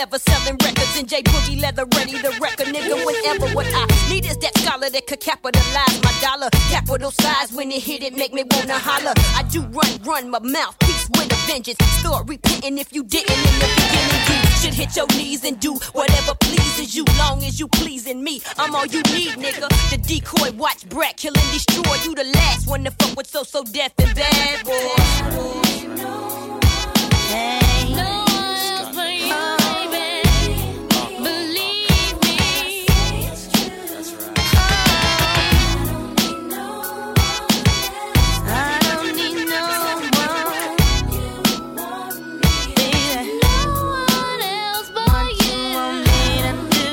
on selling records in J Boogie leather, ready to wreck a nigga whenever. What I need is that scholar that could capitalize my dollar. Capital size when it hit it, make me wanna holler. I do run, run my mouth, peace with a vengeance. Start repenting if you didn't in the beginning. You should hit your knees and do whatever pleases you, long as you pleasing me. I'm all you need, nigga. The decoy, watch Brett, kill and destroy. You the last one to fuck with So So Def and bad boy.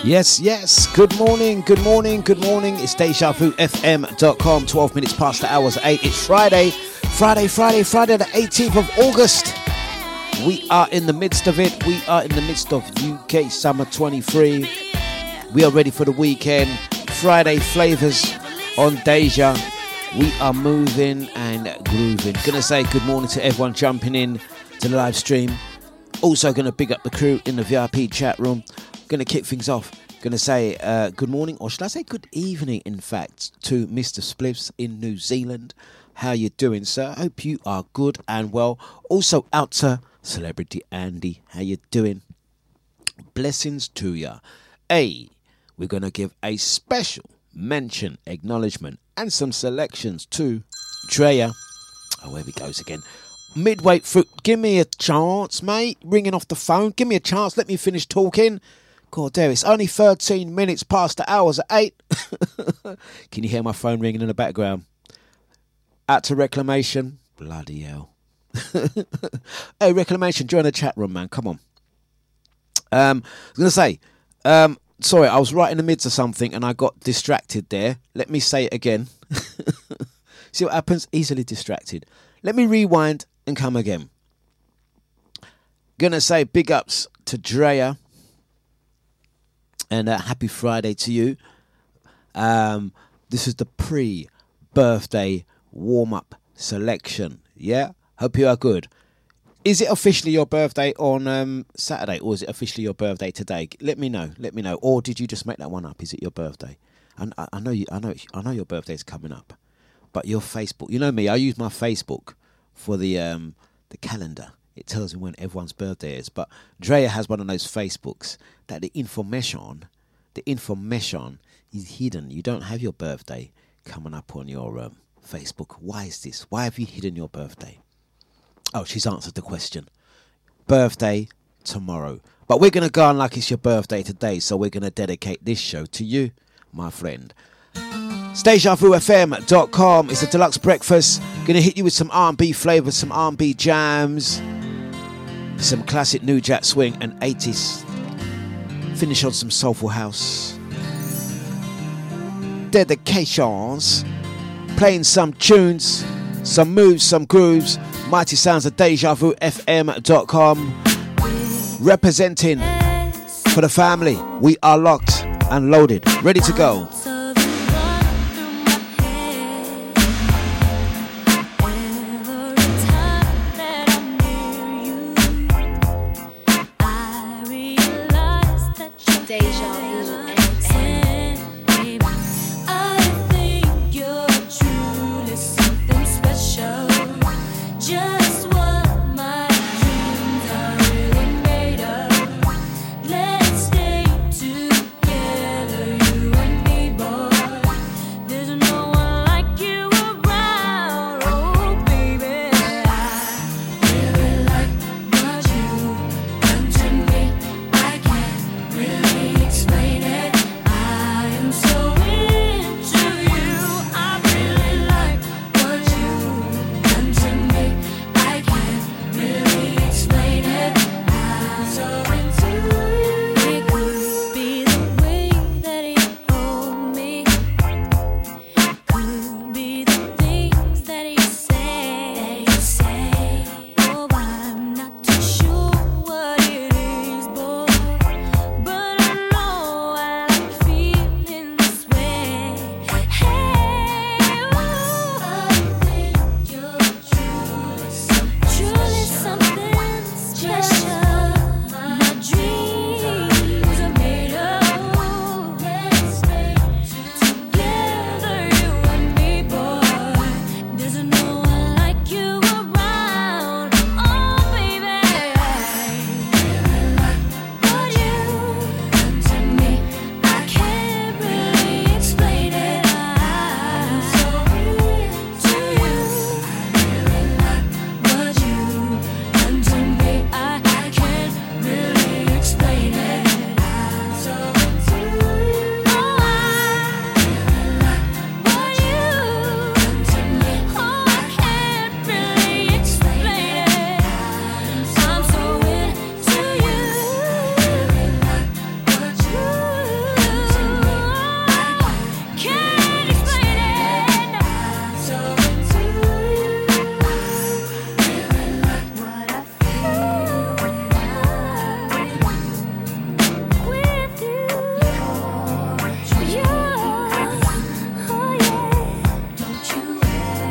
Yes, yes. Good morning, good morning, good morning. It's DejaVuFM.com. 12 minutes past the hours 8. It's Friday, Friday, Friday, Friday, the 18th of August. We are in the midst of it. We are in the midst of UK Summer 23. We are ready for the weekend. Friday flavors on Deja. We are moving and grooving. Gonna say good morning to everyone jumping in to the live stream. Also, going to big up the crew in the VIP chat room. Going to kick things off. Going to say uh, good morning, or should I say good evening, in fact, to Mr. Spliffs in New Zealand. How you doing, sir? Hope you are good and well. Also out to Celebrity Andy. How you doing? Blessings to ya. Hey, we're going to give a special mention, acknowledgement, and some selections to Drea. Oh, here he goes again. Midway through, give me a chance, mate. Ringing off the phone. Give me a chance. Let me finish talking. It's only 13 minutes past the hours at 8. Can you hear my phone ringing in the background? Out to Reclamation. Bloody hell. hey, Reclamation, join the chat room, man. Come on. Um, I was going to say, um, sorry, I was right in the midst of something and I got distracted there. Let me say it again. See what happens? Easily distracted. Let me rewind and come again. Gonna say big ups to Drea and uh, happy Friday to you. Um, this is the pre birthday warm up selection. Yeah? Hope you are good. Is it officially your birthday on um, Saturday or is it officially your birthday today? Let me know. Let me know. Or did you just make that one up? Is it your birthday? And I, I know you. I know. I know your birthday's coming up, but your Facebook. You know me. I use my Facebook for the um, the calendar. It tells me when everyone's birthday is. But Drea has one of those Facebooks that the information, the information is hidden. You don't have your birthday coming up on your um, Facebook. Why is this? Why have you hidden your birthday? Oh, she's answered the question. Birthday tomorrow. But we're going to go on like it's your birthday today, so we're going to dedicate this show to you, my friend. StationFM.com. It's a Dlux breakfast. Gonna hit you with some R&B flavors, some R&B jams, some classic new jack swing and 80s. Finish on some soulful house. Dedications. Playing some tunes, some moves, some grooves. Mighty sounds of Deja Vu FM.com. Representing for the family. We are locked and loaded, ready to go.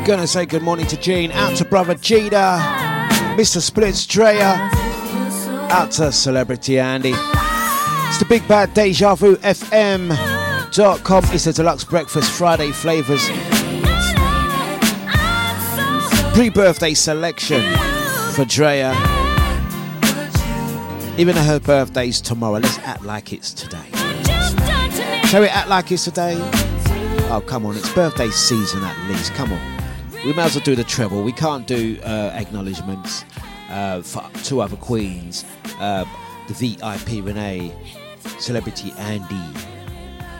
Gonna say good morning to Gene, out to brother Jada, Mr. Splits Drea, out to Celebrity Andy. It's the big bad Deja Vu FM.com. It's a Dlux breakfast Friday flavors pre birthday selection for Drea. Even her birthday's tomorrow, let's act like it's today. Shall we act like it's today? Oh, come on, it's birthday season at least. Come on. We might as well do the treble. We can't do uh, acknowledgements uh, for two other queens uh, the VIP Renee, Celebrity Andy,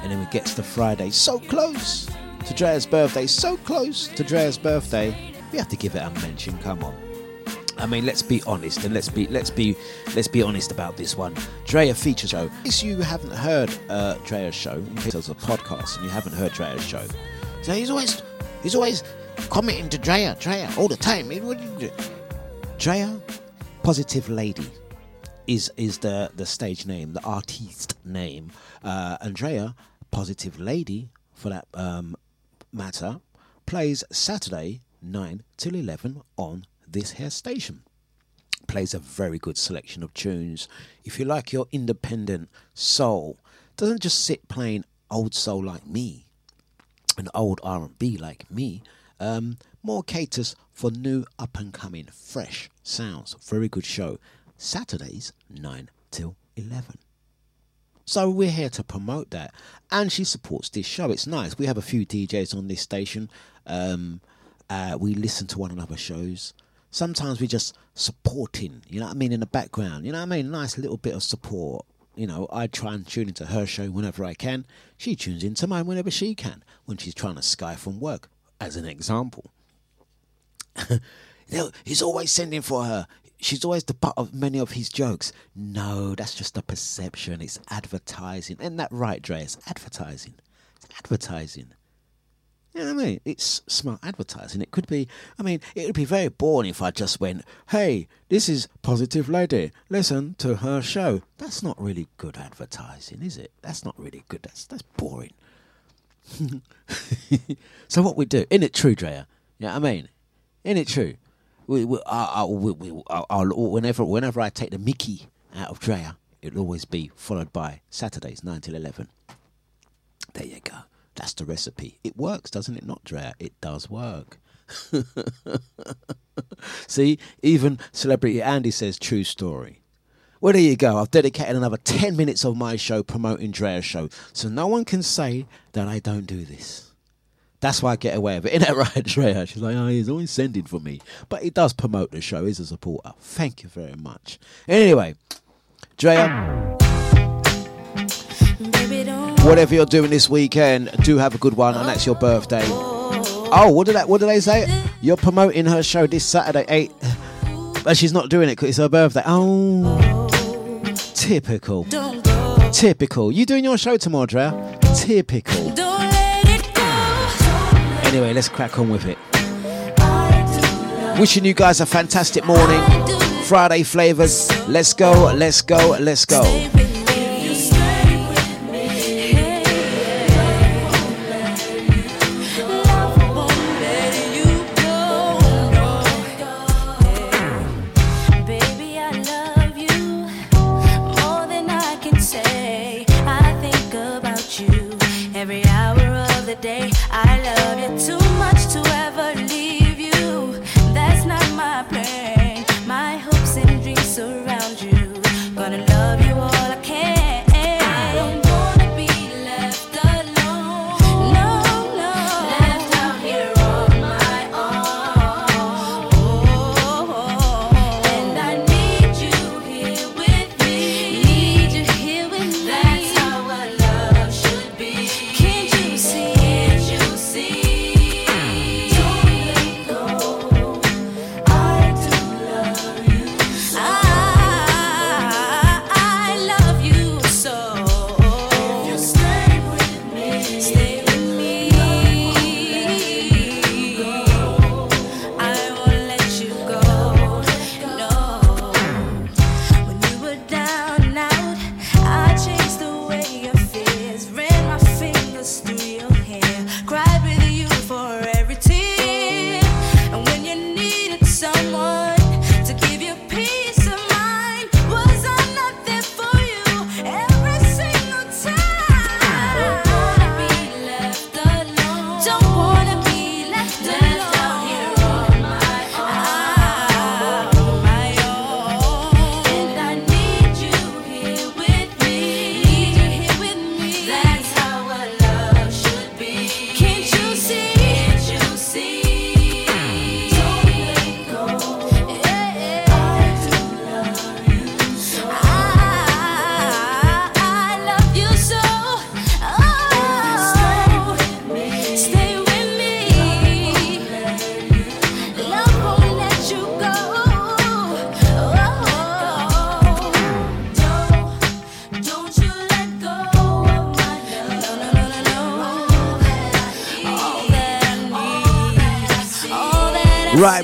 and then we get to the Friday. So close to Drea's birthday, so close to Drea's birthday. We have to give it a mention. Come on. I mean, let's be honest and let's be let's be let's be honest about this one. Drea feature show. If you haven't heard uh, Drea's show, in case it's a podcast and you haven't heard Drea's show, so he's always he's always commenting to Drea, Drea all the time. Drea, positive lady, is is the the stage name, the artiste name. Uh, Andrea, positive lady for that um, matter, plays Saturday 9 till 11 on this here station. Plays a very good selection of tunes. If you like your independent soul, doesn't just sit playing old soul like me and old R&B like me. Um, more caters for new up and coming fresh sounds. Very good show. Saturdays 9 till 11. So we're here to promote that, and she supports this show. It's nice. We have a few DJs on this station. Um, uh, we listen to one another's shows. Sometimes we're just supporting. You know what I mean in the background. You know what I mean. Nice little bit of support. You know, I try and tune into her show whenever I can. She tunes into mine whenever she can when she's trying to sky from work, as an example. He's always sending for her. She's always the butt of many of his jokes. No, that's just a perception. It's advertising. Isn't that right, Dre? It's advertising. It's advertising. You know what I mean? It's smart advertising. It could be, I mean, it would be very boring if I just went, hey, this is Positive Lady. Listen to her show. That's not really good advertising, is it? That's not really good. That's, that's boring. so what we do, in it true, Drea? You know I mean? In it true? We, we, I, I, we, I'll, whenever, whenever I take the Mickey out of Drea, it'll always be followed by Saturdays, 9 till 11. There you go. That's the recipe. It works, doesn't it not, Drea? It does work. See, even Celebrity Andy says true story. Well, there you go. I've dedicated another 10 minutes of my show promoting Drea's show. So no one can say that I don't do this. That's why I get away with it. Isn't that right, Drea? She's like, oh, he's always sending for me. But he does promote the show. He's a supporter. Thank you very much. Anyway, Drea, whatever you're doing this weekend, do have a good one, and that's your birthday. Oh, what did that? What did they say? You're promoting her show this Saturday, eight, but she's not doing it because it's her birthday. Oh, typical, typical. You doing your show tomorrow, Drea? Typical. Anyway, let's crack on with it. Wishing you guys a fantastic morning. Friday flavors. Let's go. Let's go. Let's go.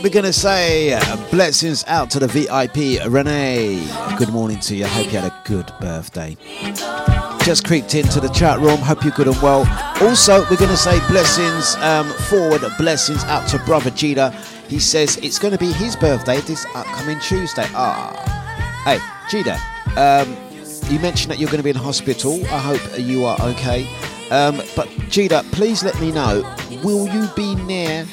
We're going to say uh, blessings out to the VIP, Renee. Good morning to you. I hope you had a good birthday. just creeped into the chat room. Hope you're good and well. Also, we're going to say blessings um, forward, blessings out to brother Jida. He says it's going to be his birthday this upcoming Tuesday. Ah, hey, Jida, um, you mentioned that you're going to be in hospital. I hope you are okay. Um, but Jida, please let me know. Will you be near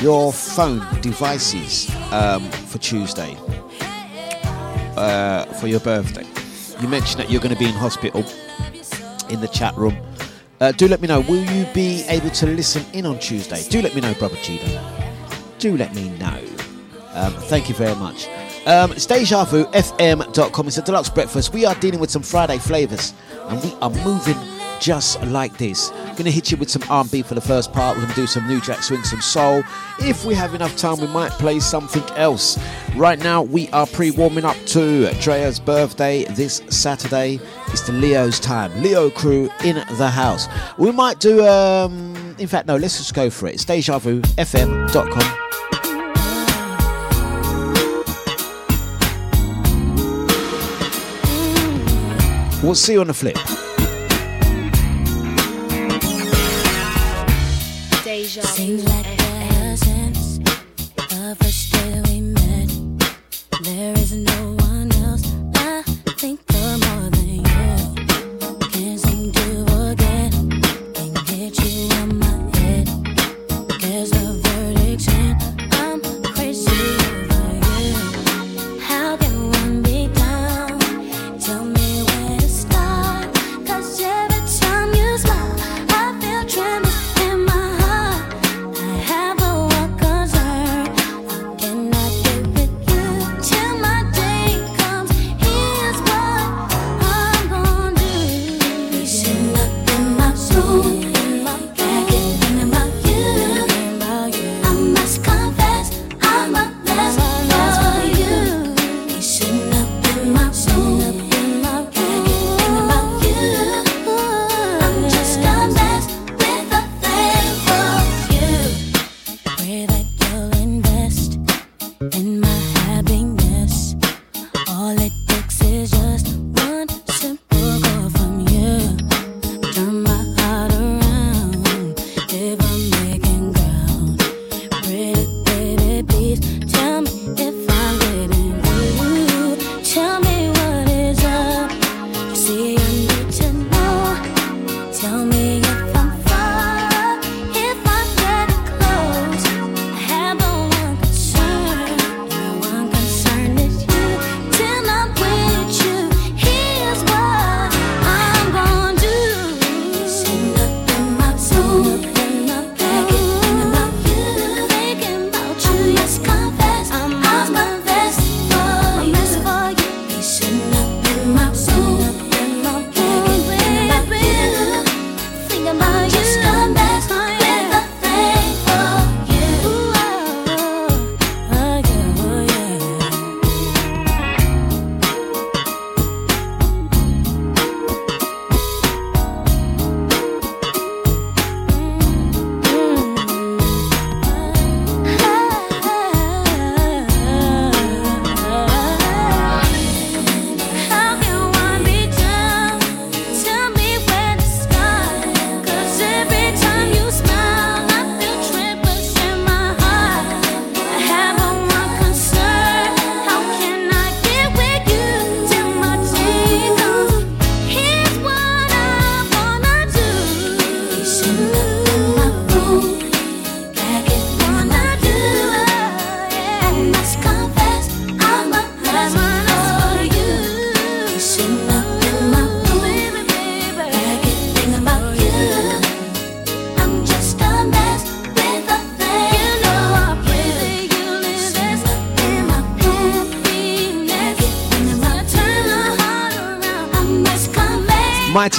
your phone devices um, for Tuesday uh, for your birthday? You mentioned that you're going to be in hospital in the chat room. Uh, do let me know. Will you be able to listen in on Tuesday? Do let me know, brother Jida. Do let me know. Um, thank you very much. Um, it's DejaVuFM.com. It's a Dlux breakfast. We are dealing with some Friday flavors, and we are moving just like this. Gonna hit you with some R&B for the first part. We're gonna do some new jack swing, some soul. If we have enough time, we might play something else. Right now, we are pre-warming up to Drea's birthday this Saturday. It's the Leo's time. Leo crew in the house. We might do. Um, in fact, no. Let's just go for it. It's DejaVuFM.com. We'll see you on the flip. Seems vu.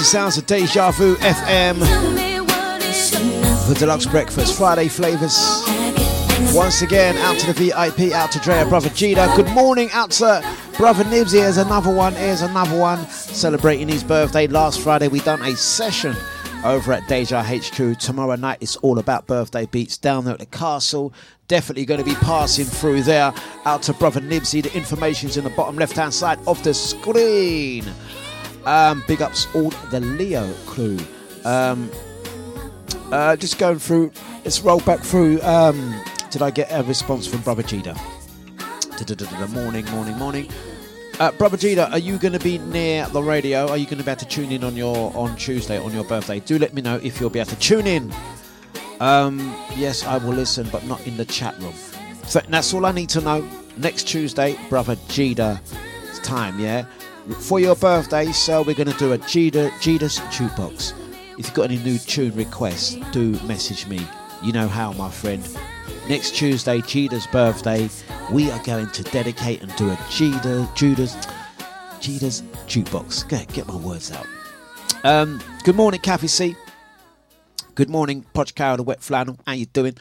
Sounds of Deja Vu FM. The Dlux breakfast, Friday flavors. Once again, out to the VIP, out to Drea, brother Jida. Good morning, out to brother Nibs. Here's another one. Here's another one. Celebrating his birthday last Friday. We done a session over at Deja HQ. Tomorrow night it's all about birthday beats down there at the castle. Definitely going to be passing through there. Out to brother Nibsy. The information's in the bottom left hand side of the screen. Um, big ups all the Leo crew. Um, uh, just going through. Let's roll back through. Um, did I get a response from Brother Jida? Morning, morning, morning. Uh, Brother Jida, are you going to be near the radio? Are you going to be able to tune in on your on Tuesday on your birthday? Do let me know if you'll be able to tune in. Um, yes, I will listen, but not in the chat room. So that's all I need to know. Next Tuesday, Brother Jida's time, yeah? For your birthday, so we're going to do a Jida, Jida's jukebox. If you've got any new tune requests, do message me. You know how, my friend. Next Tuesday, Jida's birthday, we are going to dedicate and do a Jida, Judas, Jida's jukebox. Get, get my words out. Um, good morning, Kathy C. Good morning, Podge Cow, the wet flannel. How you doing?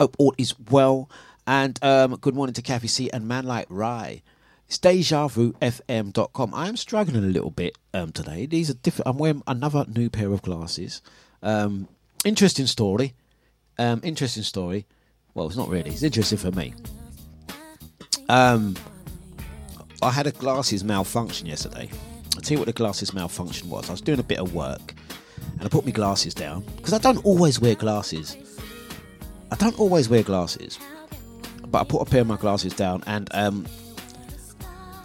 Hope all is well. And um, good morning to Kathy C and Man Like Rye. It's DejaVuFM.com. I am struggling a little bit um, today. These are different. I'm wearing another new pair of glasses. Um, interesting story. Um, interesting story. Well, it's not really. It's interesting for me. Um, I had a glasses malfunction yesterday. I'll tell you what the glasses malfunction was. I was doing a bit of work and I put my glasses down because I don't always wear glasses. I don't always wear glasses, but I put a pair of my glasses down and um,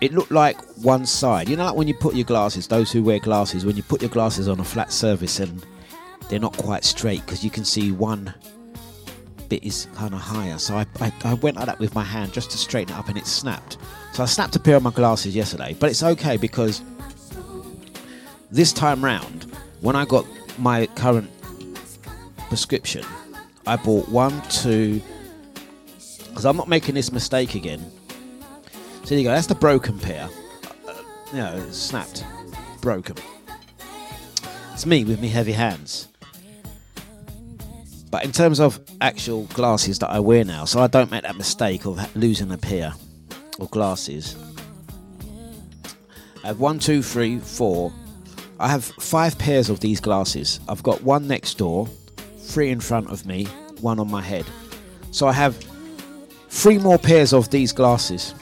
it looked like one side. You know, like when you put your glasses, those who wear glasses, when you put your glasses on a flat surface and they're not quite straight because you can see one bit is kind of higher. So I, I, I went like that with my hand just to straighten it up and it snapped. So I snapped a pair of my glasses yesterday, but it's okay because this time round, when I got my current prescription, I bought one, two, because I'm not making this mistake again. So there you go, that's the broken pair. Uh, you know, it's snapped, broken. It's me with me heavy hands. But in terms of actual glasses that I wear now, so I don't make that mistake of losing a pair of glasses. I have one, two, three, four. I have five pairs of these glasses. I've got one next door, three in front of me, one on my head. So I have three more pairs of these glasses,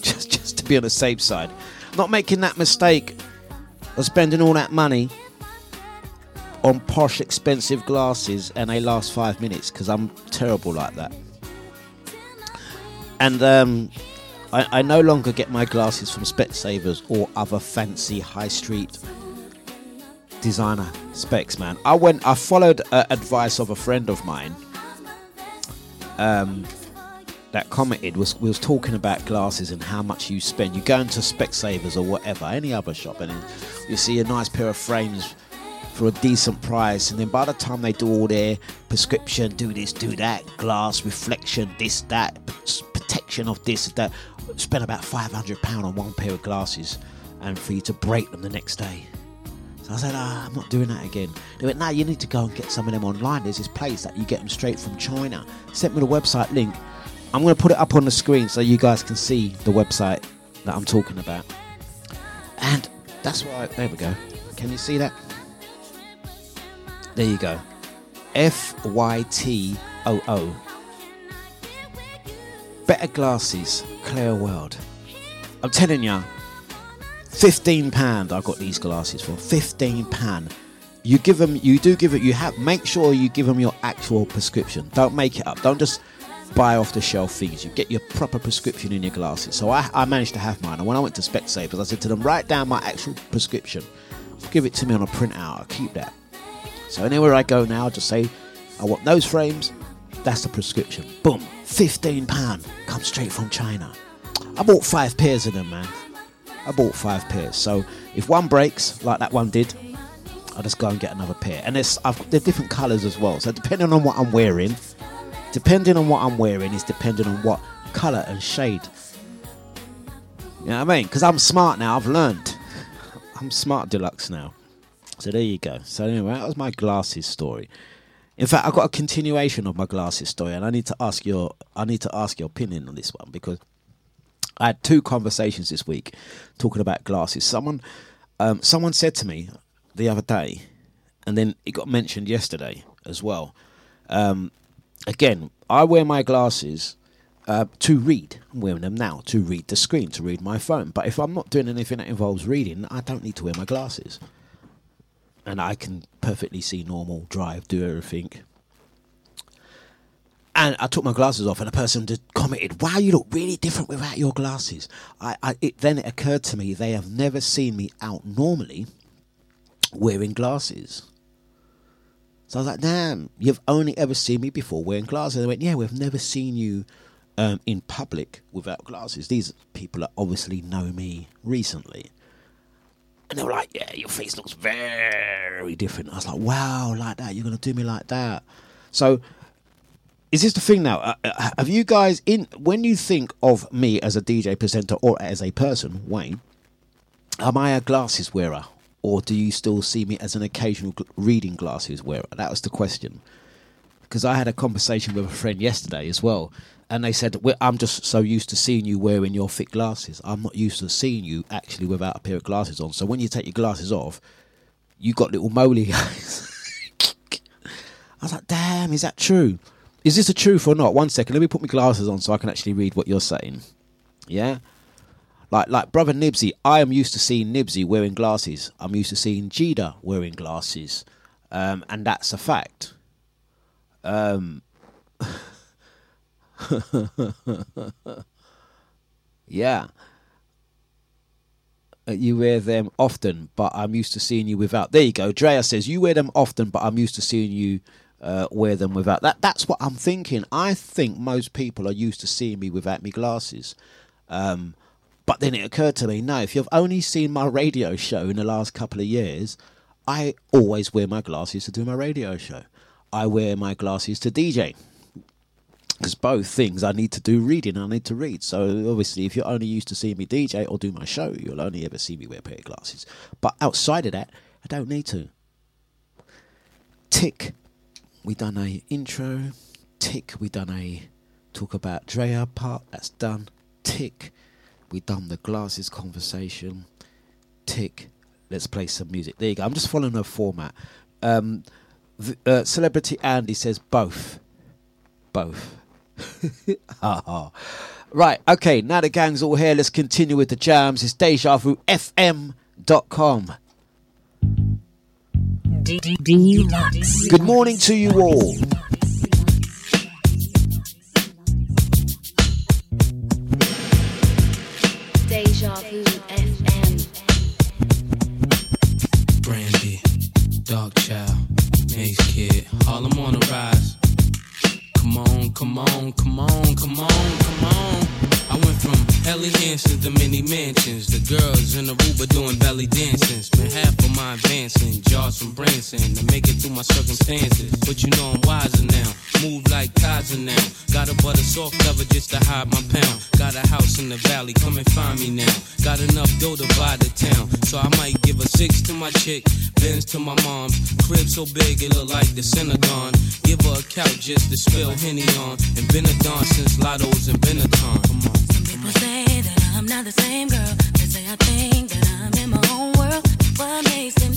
just just to be on the safe side. Not making that mistake of spending all that money on posh, expensive glasses, and they last five minutes because I'm terrible like that. And um, I, I no longer get my glasses from Specsavers or other fancy high street designer specs, man. I went, I followed uh, advice of a friend of mine. Um, that commented was was talking about glasses and how much you spend. You go into Specsavers or whatever, any other shop, and you see a nice pair of frames for a decent price, and then by the time they do all their prescription, do this, do that, glass reflection, this, that, protection of this, that, spend about five hundred pound on one pair of glasses, and for you to break them the next day. So I said, ah, I'm not doing that again. They went, no, you need to go and get some of them online. There's this place that you get them straight from China. Sent me the website link. I'm going to put it up on the screen so you guys can see the website that I'm talking about. And that's why, there we go. Can you see that? There you go. F Y T O O. Better glasses, clear world. I'm telling ya, fifteen pound. I got these glasses for fifteen pound. You give them. You do give it. You have. Make sure you give them your actual prescription. Don't make it up. Don't just buy off the shelf things. You get your proper prescription in your glasses. So I, I managed to have mine. And when I went to Specsavers, I said to them, write down my actual prescription. Give it to me on a printout. I'll keep that. So anywhere I go now, I just say, I want those frames. That's the prescription. Boom. Fifteen pound. Come straight from China. I bought five pairs of them, man. I bought five pairs. So if one breaks, like that one did, I'll just go and get another pair. And it's, I've, they're different colours as well. So depending on what I'm wearing, depending on what I'm wearing is depending on what colour and shade. You know what I mean? Because I'm smart now. I've learned. I'm smart deluxe now. So there you go. So anyway, that was my glasses story. In fact, I've got a continuation of my glasses story, and I need to ask your I need to ask your opinion on this one because I had two conversations this week talking about glasses. Someone um, someone said to me the other day, and then it got mentioned yesterday as well. Um, again, I wear my glasses uh, to read. I'm wearing them now to read the screen, to read my phone. But if I'm not doing anything that involves reading, I don't need to wear my glasses. And I can perfectly see normal, drive, do everything. And I took my glasses off, and a person just commented, "Wow, you look really different without your glasses." I, I it, then it occurred to me they have never seen me out normally wearing glasses. So I was like, "Damn, you've only ever seen me before wearing glasses." And They went, "Yeah, we've never seen you um, in public without glasses." These people that obviously know me recently. And they were like, "Yeah, your face looks very different." I was like, "Wow, like that? You're gonna do me like that?" So is this the thing now? Uh, uh, have you guys in when you think of me as a DJ presenter or as a person, Wayne? Am I a glasses wearer, or do you still see me as an occasional reading glasses wearer? That was the question. Because I had a conversation with a friend yesterday as well, and they said, "I'm just so used to seeing you wearing your thick glasses. I'm not used to seeing you actually without a pair of glasses on. So when you take your glasses off, you got little moly eyes." I was like, "Damn, is that true?" Is this the truth or not? One second, let me put my glasses on so I can actually read what you're saying. Yeah? Like like brother Nibsy, I am used to seeing Nibsy wearing glasses. I'm used to seeing Jida wearing glasses. Um, and that's a fact. Um, yeah. Uh, you wear them often, but I'm used to seeing you without. There you go. Drea says you wear them often, but I'm used to seeing you uh, wear them without. That that's what I'm thinking. I think most people are used to seeing me without me glasses. Um, but then it occurred to me, no, if you've only seen my radio show in the last couple of years, I always wear my glasses to do my radio show. I wear my glasses to DJ. Because both things I need to do reading, I need to read. So obviously, if you're only used to seeing me DJ or do my show, you'll only ever see me wear a pair of glasses. But outside of that, I don't need to. Tick we done a intro. Tick, we done a talk about Drea part. That's done. Tick, we done the glasses conversation. Tick, let's play some music. There you go. I'm just following a format. Um, the, uh, Celebrity Andy says both. Both. right, okay, now the gang's all here. Let's continue with the jams. It's deja DejaVuFM.com. Dlux. Good morning to you all. Brandy, Child, Kid, Harlem on rise. Come on, come on, come on, come on, come on. I went from Ellie Hansons to many mansions. The girls in the Aruba doing belly dancing. Spent half of my advancing, jars from Branson to make it through my circumstances. But you know I'm wiser now. Move like Kaiser now. Got a butter soft cover just to hide my pound. Got a house in the valley, come and find me now. Got enough dough to buy the town. So I might give a six to my chick, Benz to my mom's. Crib so big it look like the Synagogue. Give her a couch just to spill Henny on. And been a don since Lotto's and Benetton. Come on. People say that I'm not the same girl. They say I think that I'm in my own world. What makes them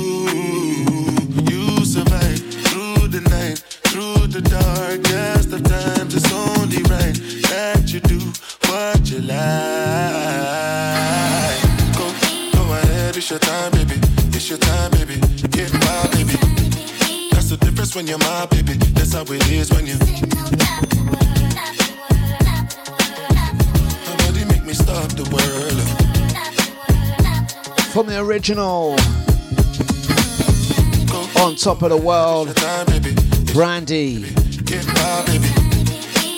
your time, baby. It's your time, baby. Get my baby. That's the difference when you're my baby. That's how it is when you. Nobody make me stop the world. From the original, on top of the world, your time, baby. Brandy. Get my baby.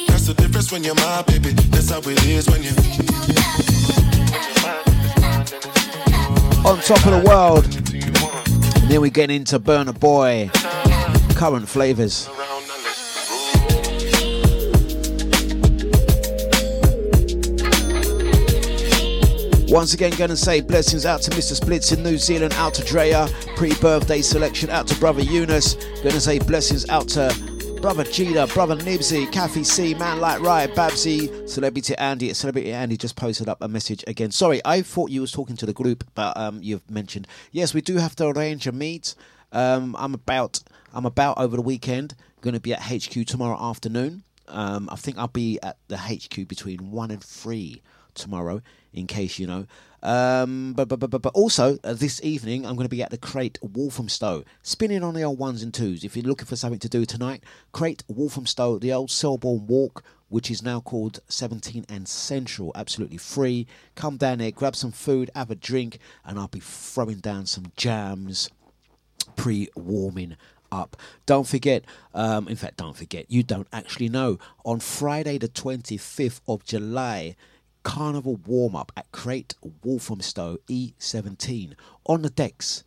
That's the difference when you're my baby. That's how it is when you. On top of the world. And then we get into Burna Boy. Current flavors. Once again, to say blessings out to Mr. Splits in New Zealand, out to Drea, pre birthday selection, out to Brother Eunice. To say blessings out to Brother Cheetah, Brother Nibsy, Kathy C, Man Like Riot, Babsy, Celebrity Andy. Celebrity Andy just posted up a message again. Sorry, I thought you was talking to the group, but um, you've mentioned. Yes, we do have to arrange a meet. Um, I'm about I'm about over the weekend. Going to be at HQ tomorrow afternoon. Um, I think I'll be at the HQ between one and three tomorrow, in case you know. Um, but, but, but, but, also, uh, this evening, I'm going to be at the Crate Walthamstow, spinning on the old ones and twos. If you're looking for something to do tonight, Crate Walthamstow, the old Selborne Walk, which is now called 17 and Central, absolutely free. Come down there, grab some food, have a drink, and I'll be throwing down some jams pre warming up. Don't forget, um, in fact, don't forget, you don't actually know. On Friday, the 25th of July, carnival warm up at Crate Walthamstow E17 on the decks,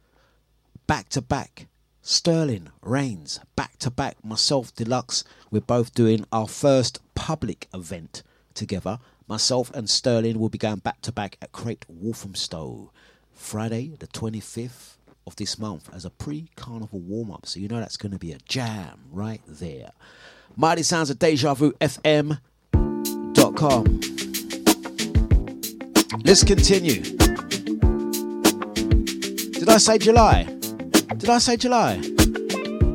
back to back. Sterling, Reigns, back to back. Myself, Dlux, we're both doing our first public event together. Myself and Sterling will be going back to back at Crate Walthamstow Friday, the 25th of this month, as a pre carnival warm up. So you know that's going to be a jam right there. Mighty Sounds of Deja Vu FM.com. Let's continue. Did I say July? Did I say July?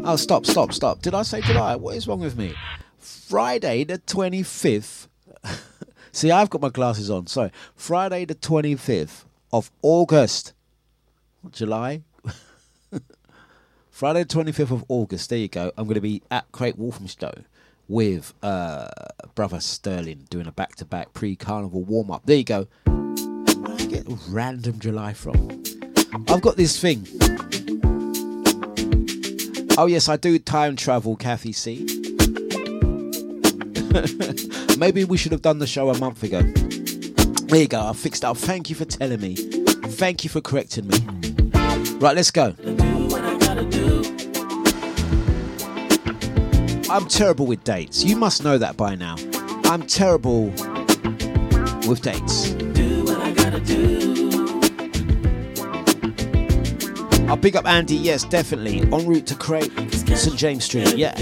Oh, stop, stop, stop. Did I say July? What is wrong with me? Friday the 25th. See, I've got my glasses on. Sorry. Friday the 25th of August. July? Friday the 25th of August. There you go. I'm going to be at Crate Walthamstow with uh, Brother Sterling doing a back to back pre carnival warm up. There you go. Where I get random July from? I've got this thing. Oh, yes, I do time travel, Kathy C. Maybe we should have done the show a month ago. There you go, I fixed it up. Thank you for telling me. Thank you for correcting me. Right, let's go. I'm terrible with dates. You must know that by now. I'm terrible with dates. I'll pick up Andy, yes, definitely. En route to Crate, St. James Street, yeah.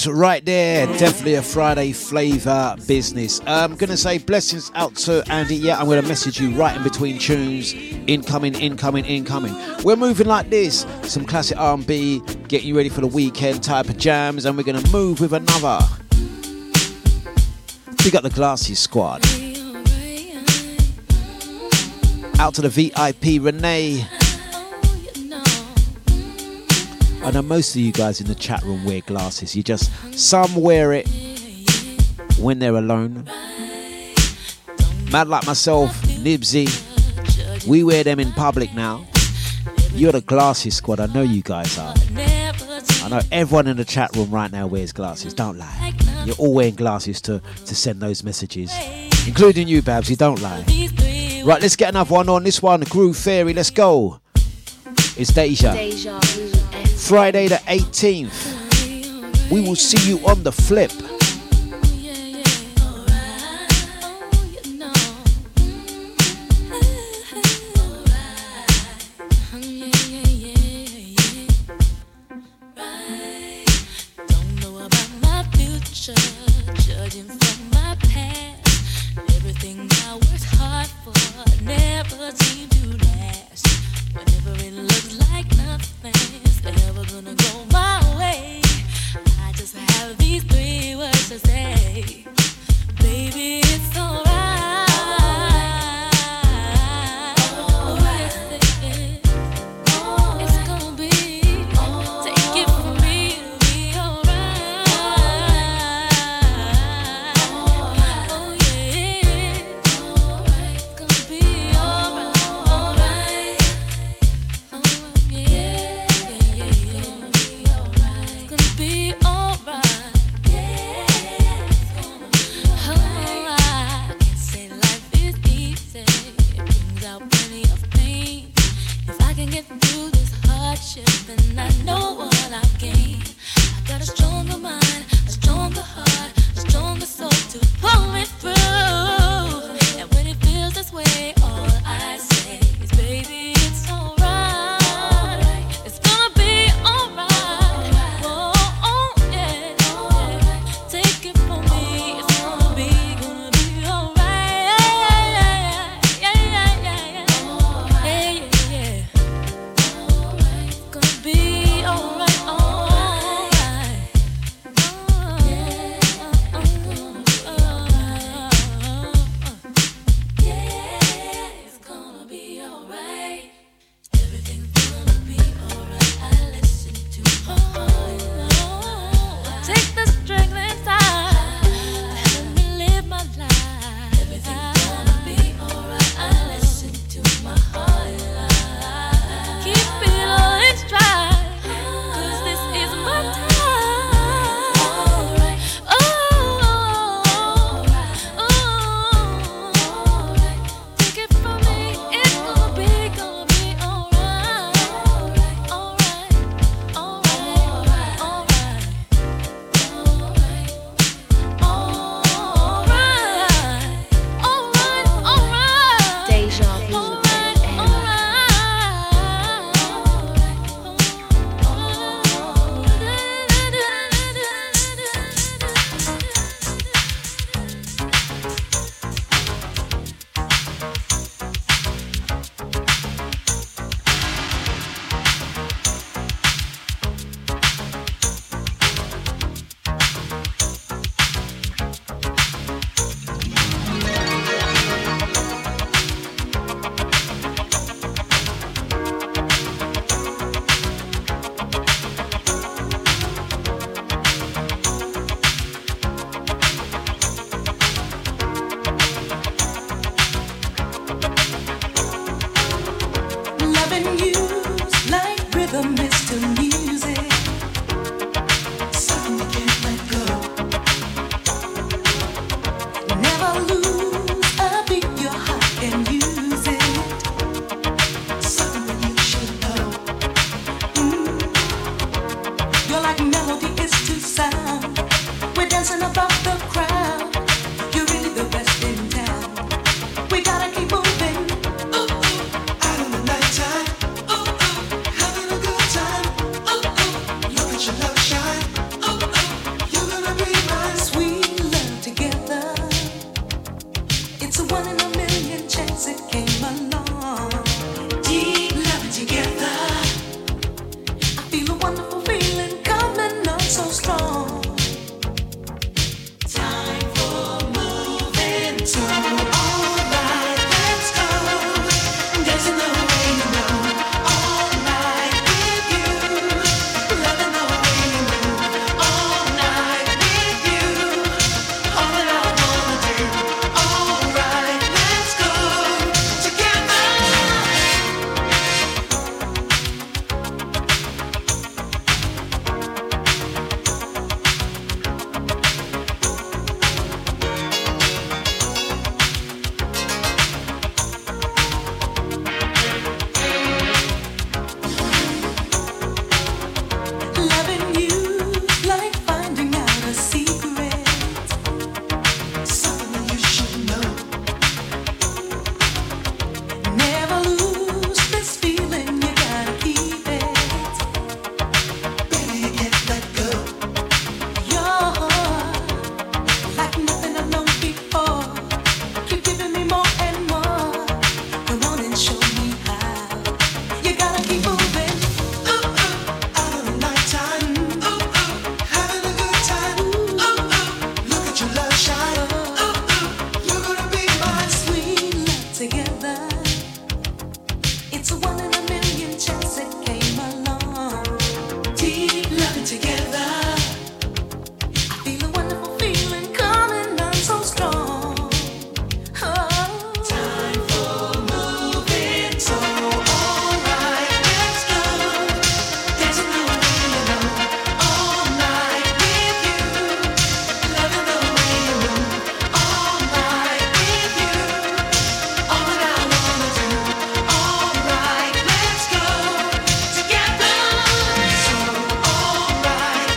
tunes right there. Definitely a Friday flavour business. I'm going to say blessings out to Andy. Yeah, I'm going to message you right in between tunes. Incoming, incoming, incoming. We're moving like this. Some classic R&B, getting you ready for the weekend type of jams. And we're going to move with another. We got the Glassy Squad. Out to the VIP, Renee. I know most of you guys in the chat room wear glasses. You just, some wear it when they're alone. Mad like myself, Nibsy, we wear them in public now. You're the glasses squad, I know you guys are. I know everyone in the chat room right now wears glasses, don't lie. You're all wearing glasses to, to send those messages, including you, Babs, you don't lie. Right, let's get another one on. This one, Groove Theory, let's go. It's Deja. Deja. Friday the 18th. We will see you on the flip.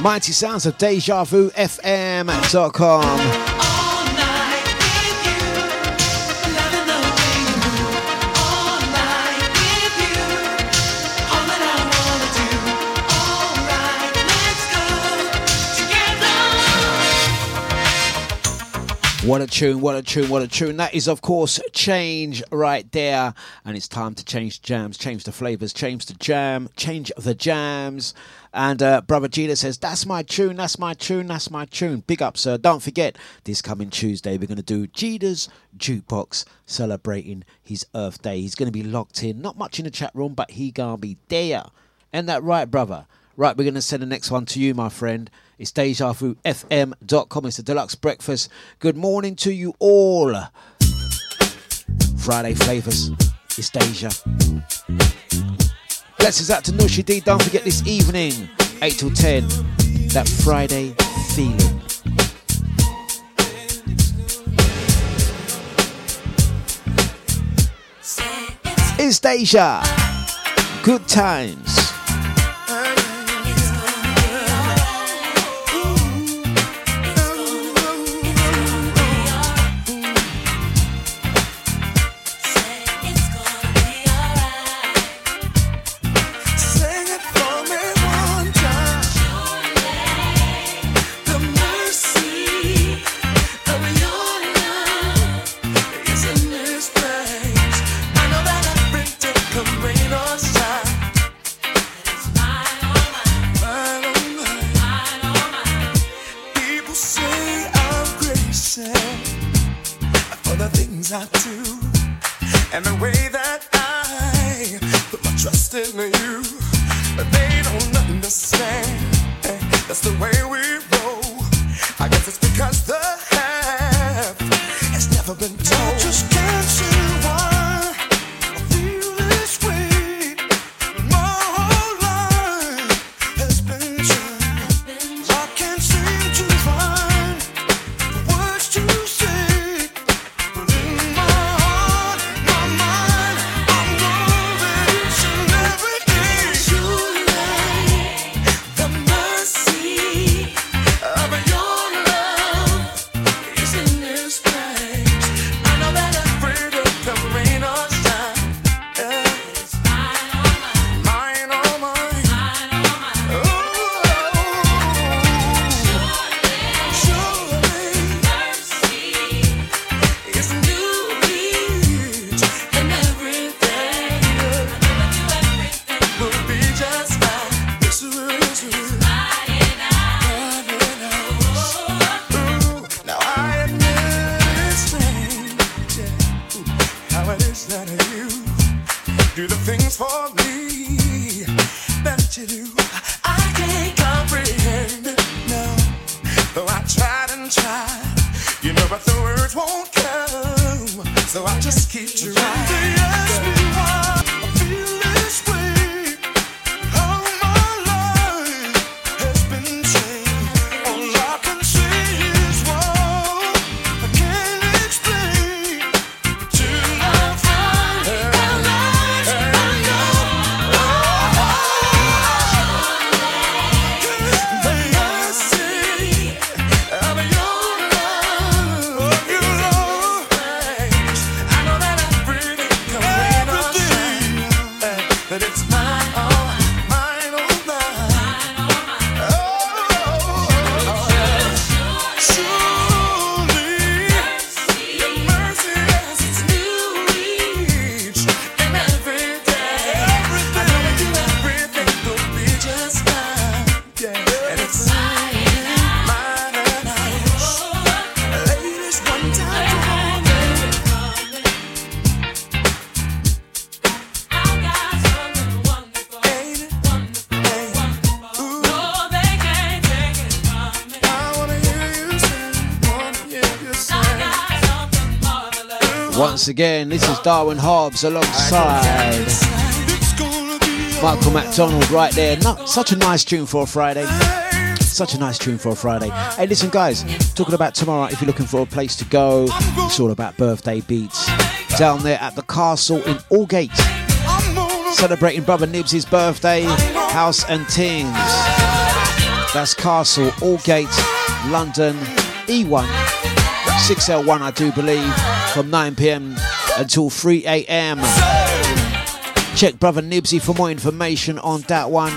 Mighty sounds of Deja What a tune, what a tune, what a tune. That is, of course, change right there. And it's time to change jams, change the flavors, change the jam, change the jams. And uh, Brother Gina says, That's my tune, that's my tune, that's my tune. Big up, sir. Don't forget, this coming Tuesday, we're going to do Gita's Jukebox celebrating his Earth Day. He's going to be locked in, not much in the chat room, but he going to be there. Ain't that right, brother? Right, we're going to send the next one to you, my friend. It's DejaVuFM.com. It's the Dlux Breakfast. Good morning to you all. Friday Flavors. It's Deja. Blessings out to Nushi D. Don't forget this evening, 8 till 10, that Friday feeling. It's Deja. Good times. Once again, this is Darwin Hobbs alongside Michael McDonald right there. Such a nice tune for a Friday. Such a nice tune for a Friday. Hey, listen, guys, talking about tomorrow, if you're looking for a place to go, it's all about birthday beats. Down there at the castle in Aldgate, celebrating brother Nibsy's birthday, house and things. That's Castle, Aldgate, London, E1, 6L1, I do believe, from 9 pm until 3 am. Check brother Nibsy for more information on that one.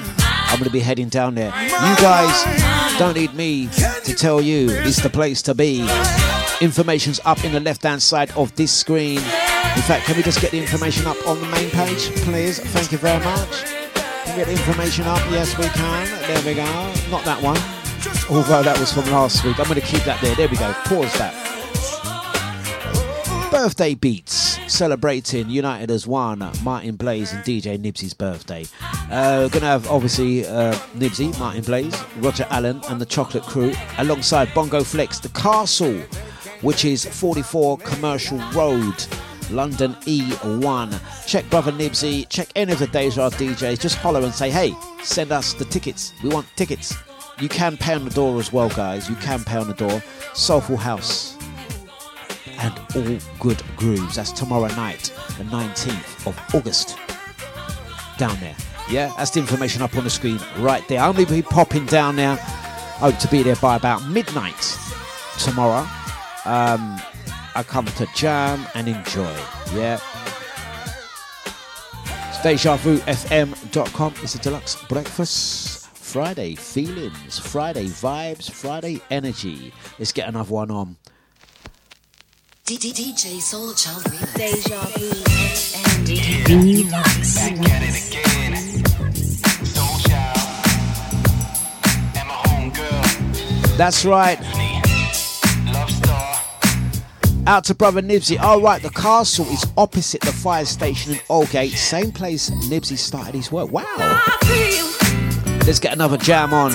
I'm going to be heading down there. You guys don't need me to tell you it's the place to be. Information's up in the left hand side of this screen. In fact, can we just get the information up on the main page, please? Thank you very much. Can we get the information up? Yes, we can. There we go. Not that one. Although that was from last week. I'm going to keep that there. There we go. Pause that. Birthday beats celebrating United as one. Martin Blaze and DJ Nibsy's birthday. Uh, we're gonna have obviously uh, Martin Blaze, Roger Allen, and the Chocolate Crew alongside Bongo Flex, the Castle, which is 44 Commercial Road. London E1. Check Brother Nibsy, check any of the Deja DJs, just holler and say, hey, send us the tickets. We want tickets. You can pay on the door as well, guys. You can pay on the door. Soulful House and all good grooves. That's tomorrow night, the 19th of August. Down there. Yeah, that's the information up on the screen right there. I'll be popping down there. I Hope to be there by about midnight tomorrow. Um, I come to jam and enjoy. Yeah. DejaVuFM.com is a Dlux breakfast. Friday feelings, Friday vibes, Friday energy. Let's get another one on. DJ Soul Child Remix. Deja Vu and Dlux. That's right. Out to brother Nibsy. All right, the castle is opposite the fire station in Aldgate. Same place Nibsy started his work. Wow. Let's get another jam on.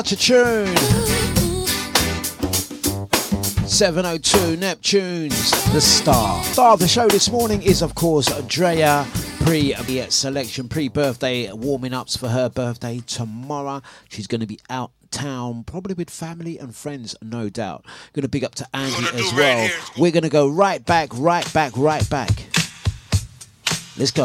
Such a tune. 702 Neptunes, the star. Star of the show this morning is, of course, Drea pre the selection, pre birthday warming ups for her birthday tomorrow. She's going to be out town, probably with family and friends, no doubt. Going to big up to Andy as well. We're going to go right back, right back, right back. Let's go.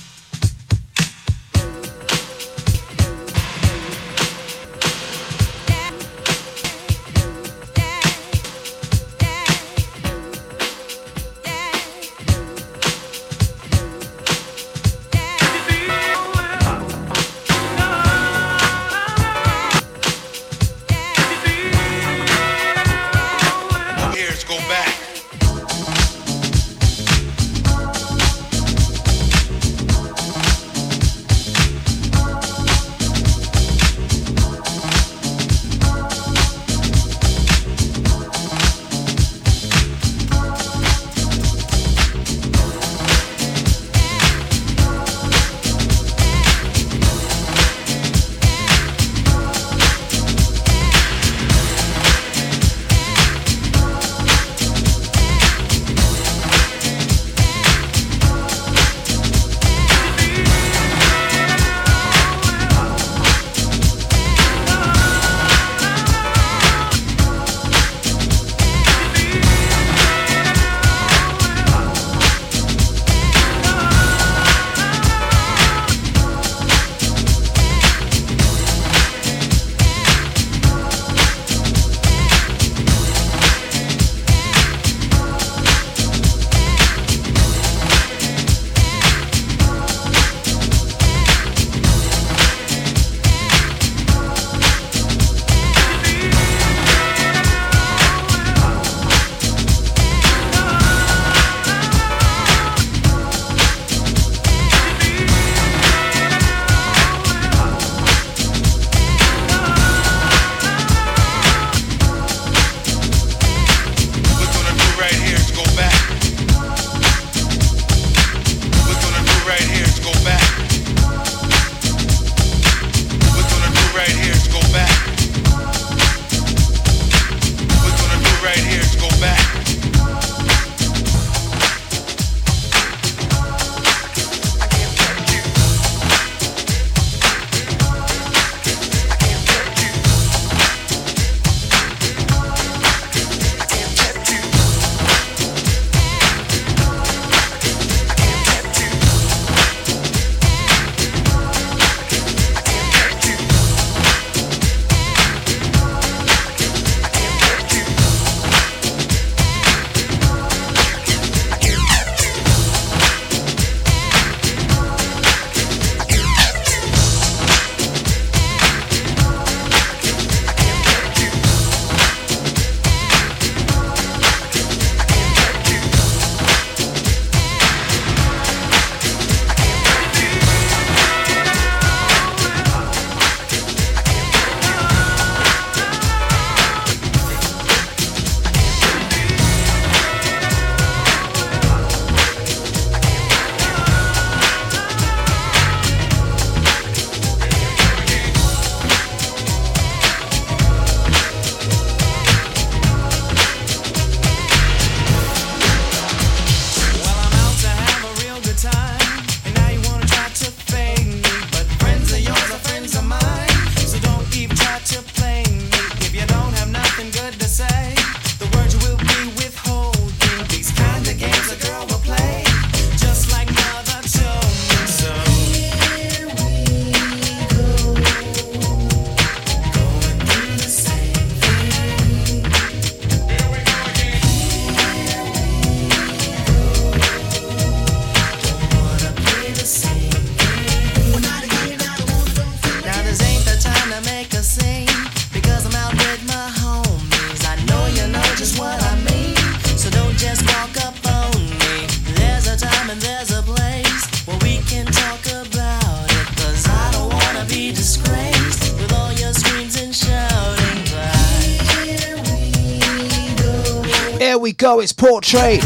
go, it's Portrait.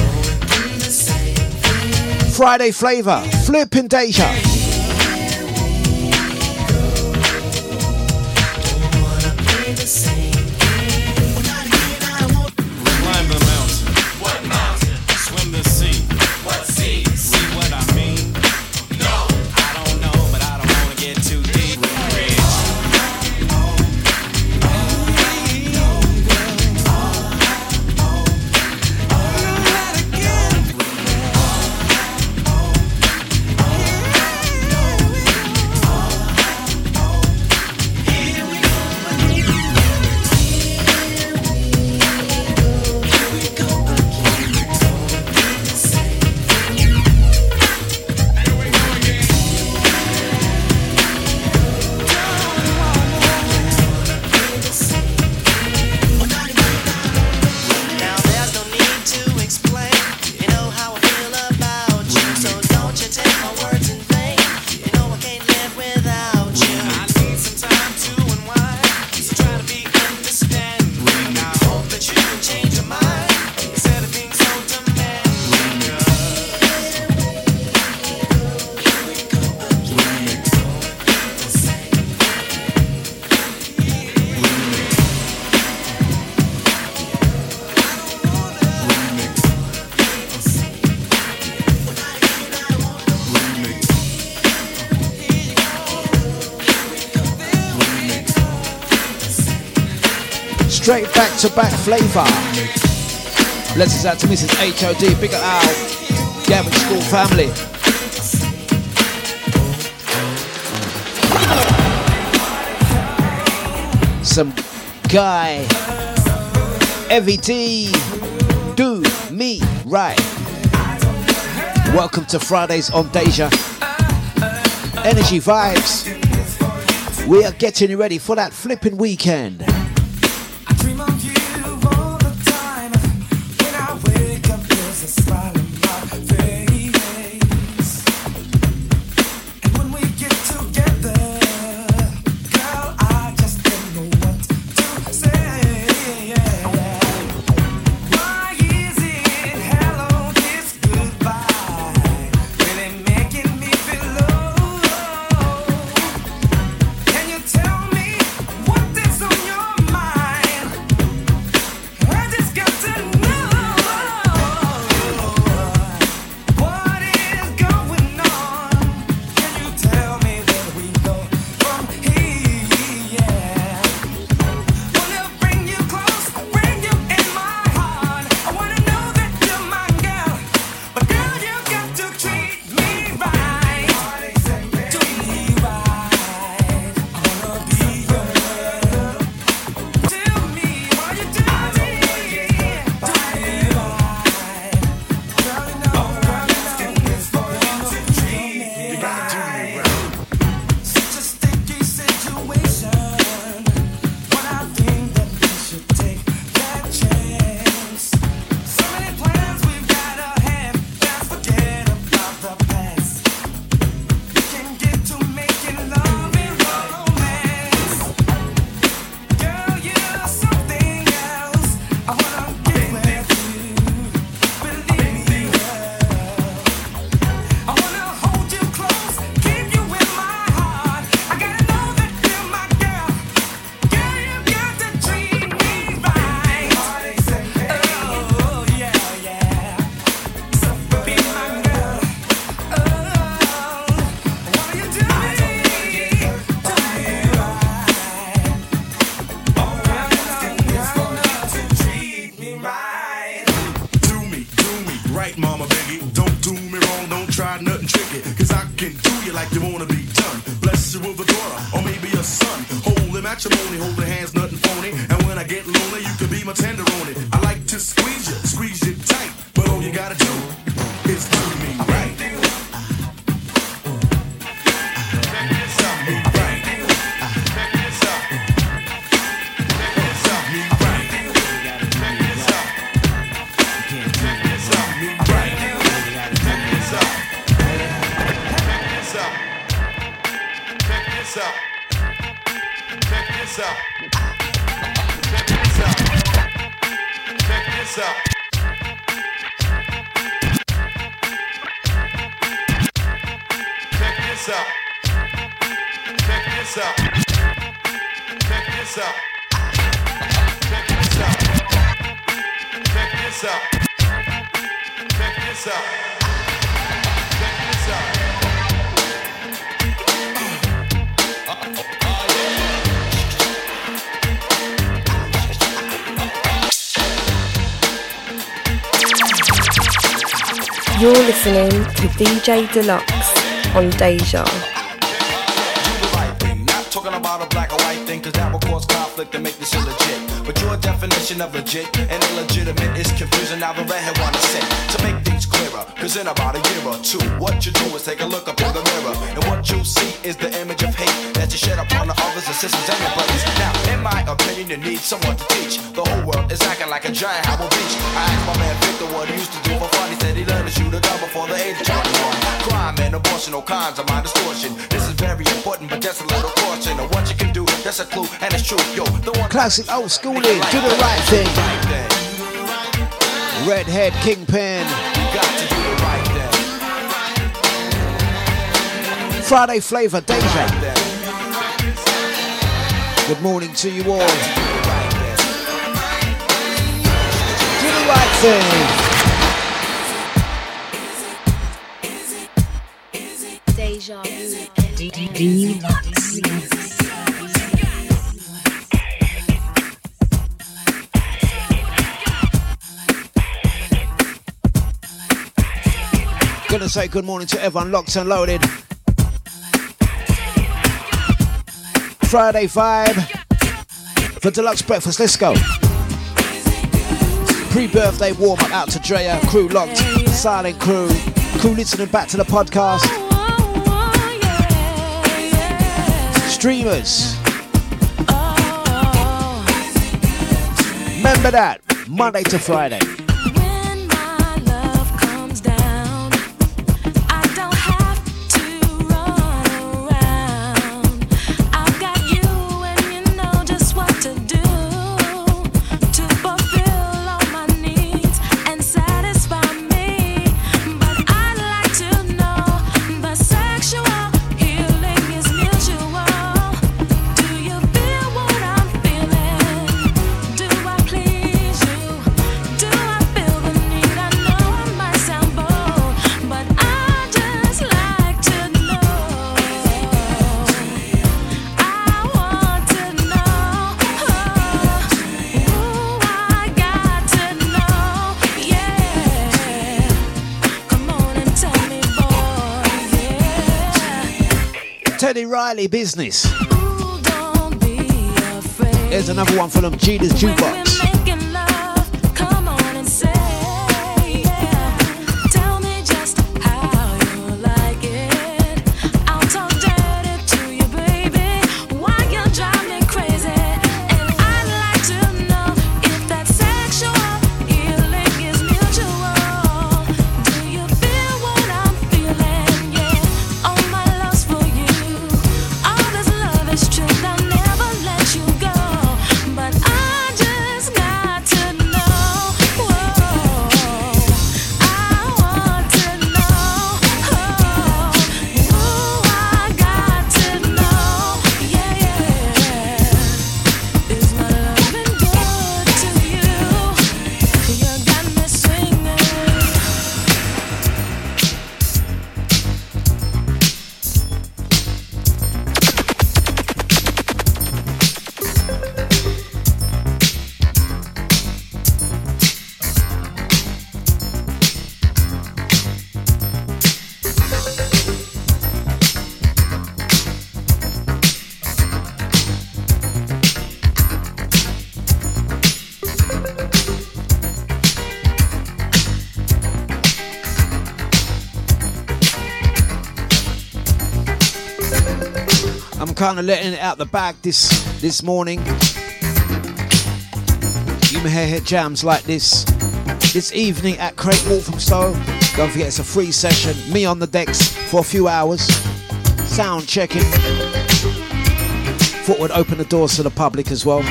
Friday Flavor, Flip and Deja. to back flavor. Blessings out to Mrs. HOD, big up our Gavin School family. Some guy, EVT, do me right. Welcome to Fridays on Deja. Energy vibes. We are getting ready for that flipping weekend. DJ Dlux on Deja. Not talking about a black or white thing, cause that will cause conflict and make this illegit. But your definition of legit and illegitimate is confusing. Now the redhead wanna to make. Cause in about a year or two, what you do is take a look up in the mirror. And what you see is the image of hate that you shed upon the others, the sisters, and your brothers. Now, in my opinion, you need someone to teach. The whole world is acting like a giant Howell Beach. I asked my man Victor what he used to do for fun. He said he learned to shoot a gun before the age of 21. Crime and abortion, all kinds of mind distortion. This is very important, but just a little caution of what you can do. That's a clue, and it's true. Yo, the one Classic old schooling, do the right thing. Redhead Kingpin. Friday Flavor Deja. Good morning to you all. Do the right thing. Deja vu. Dlux. Gonna say good morning to everyone locked and loaded. Friday vibe for Dlux breakfast. Let's go. Pre-birthday warm up out to Drea, crew locked, silent crew, crew listening back to the podcast. Streamers. Remember that Monday to Friday. Riley business. Ooh, don't be afraid. Here's another one for them Gina's Jukebox. Kind of letting it out the bag this this morning. You may hear jams like this this evening at Craig Walthamstow. Don't forget it's a free session. Me on the decks for a few hours. Sound checking. Thought would open the doors to the public as well.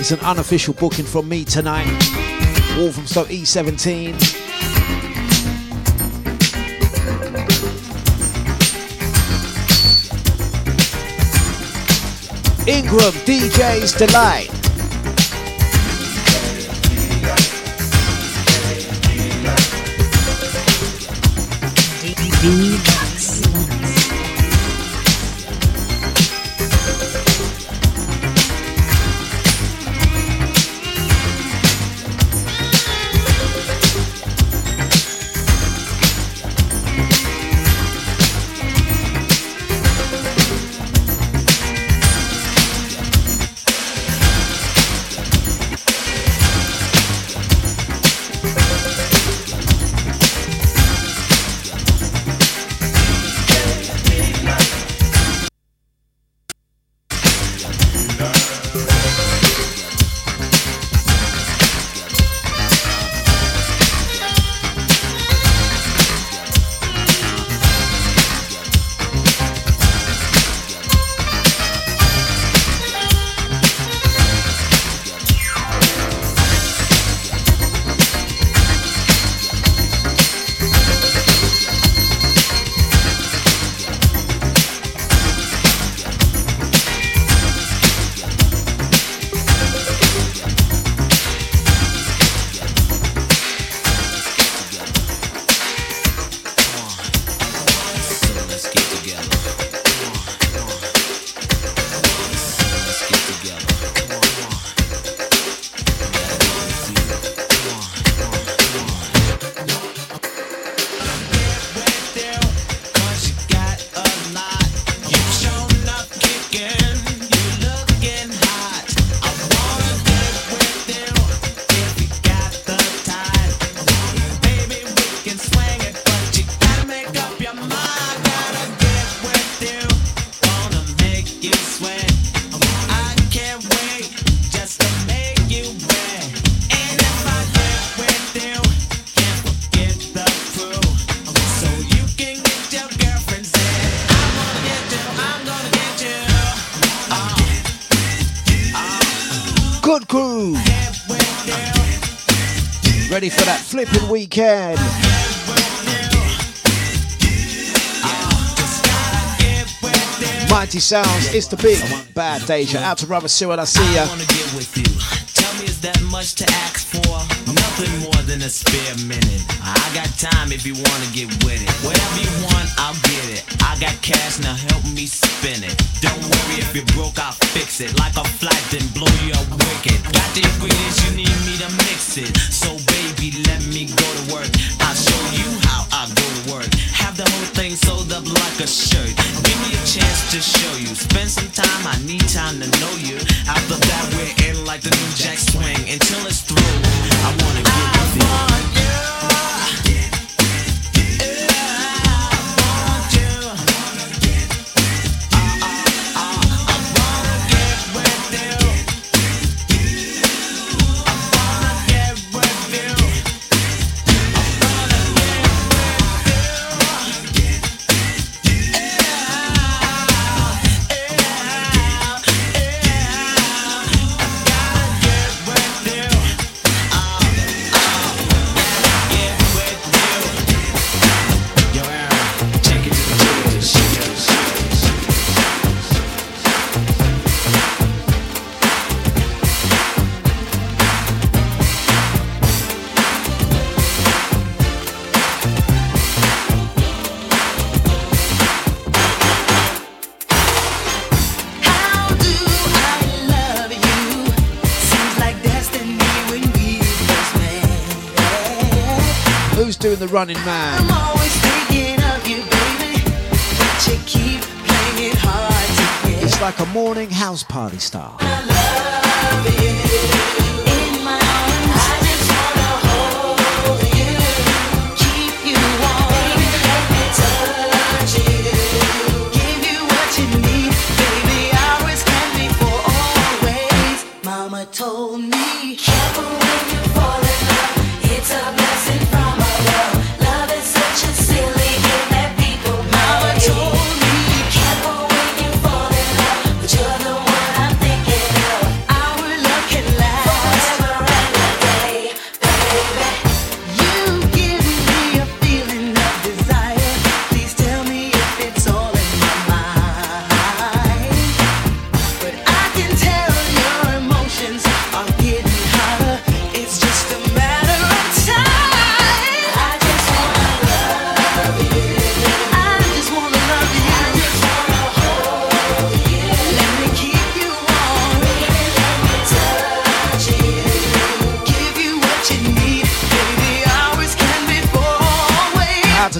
It's an unofficial booking from me tonight. Walthamstow E17. Ingram, DJ's Delight. Sounds, it's the big bad Deja. Out to Brother Cyril, I see ya. Tell me, is that much to ask for? Nothing more than a spare minute. I got time if you wanna get with it. Whatever you want, I'll get it. I got cash, now help me spin it. Don't worry if you're broke, I'll fix it. Like a the running man? You, baby. it's like a morning house party style.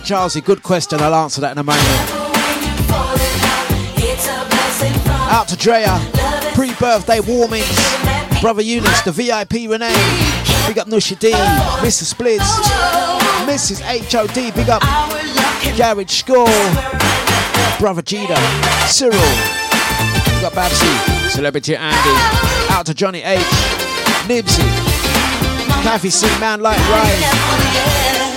Charlesy, good question. I'll answer that in a moment. Out to Drea, pre birthday warmings. Brother Eunice, the VIP Renee. Big up Nusha D, Mr. Splits, Mrs. HOD. Big up Garage Score. Brother Gita, Cyril. Big up Babsy, Celebrity Andy. Out to Johnny H, Nibsy, Kathy C, Man Like Rise.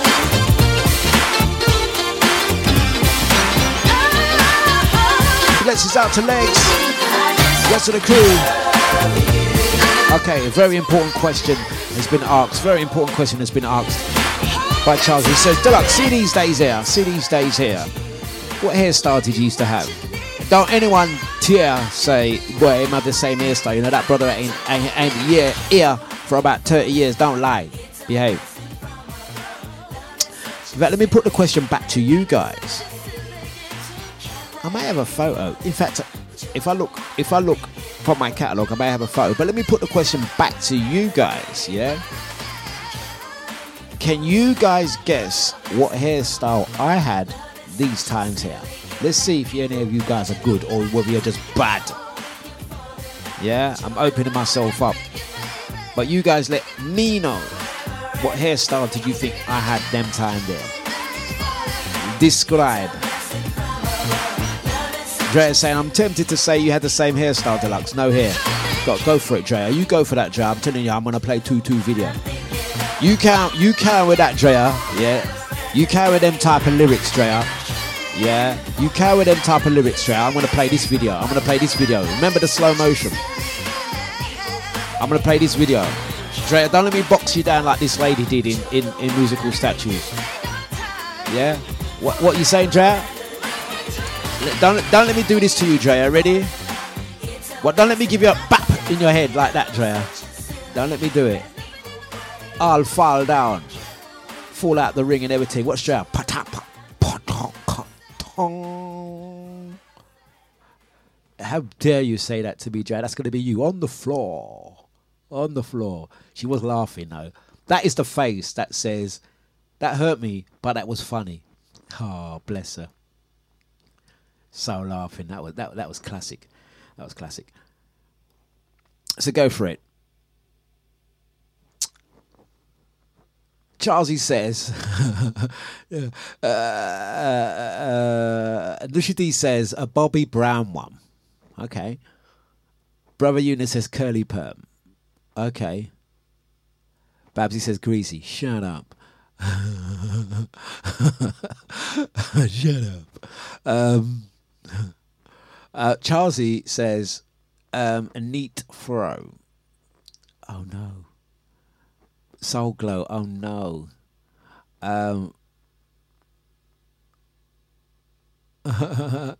Blessings out to Legs. Rest of the crew. Okay, a very important question has been asked. Very important question has been asked by Charles. He says, Dlux, see these days here. See these days here. What hairstyle did you used to have? Don't anyone here say, boy, him have the same hairstyle. You know, that brother ain't, ain't, ain't here, here for about 30 years. Don't lie. Behave. Fact, let me put the question back to you guys. I may have a photo. In fact, if I look, if I look from my catalogue, I may have a photo. But let me put the question back to you guys. Yeah. Can you guys guess what hairstyle I had these times here? Let's see if any of you guys are good or whether you're just bad. Yeah, I'm opening myself up. But you guys let me know what hairstyle did you think I had them time there? Describe. Drea saying, I'm tempted to say you had the same hairstyle, Dlux. No hair. Go, go for it, Drea. You go for that, Drea. I'm telling you, I'm gonna play 2-2 video. You count, you can with that, Drea. Yeah. You carry them type of lyrics, Drea. Yeah. You carry them type of lyrics, Drea. I'm gonna play this video. I'm gonna play this video. Remember the slow motion. I'm gonna play this video. Drea, don't let me box you down like this lady did in, in, in musical statues. Yeah? What what you saying, Drea? Don't, don't let me do this to you, Drea. Ready? What? Don't let me give you a bap in your head like that, Drea. Don't let me do it. I'll fall down, fall out the ring and everything. What's Drea? How dare you say that to me, Drea? That's going to be you on the floor, on the floor. She was laughing though. That is the face that says, "That hurt me, but that was funny." Oh, bless her so laughing. That was that that was classic. That was classic. So go for it. Charlesy says, yeah, uh, uh, Lucia D says a Bobby Brown one. Okay. Brother Eunice says curly perm. Okay. Babsy says greasy. Shut up. Shut up. Um, uh, Charlesy says um, a neat fro. Oh no. Soul glow. Oh no. Um,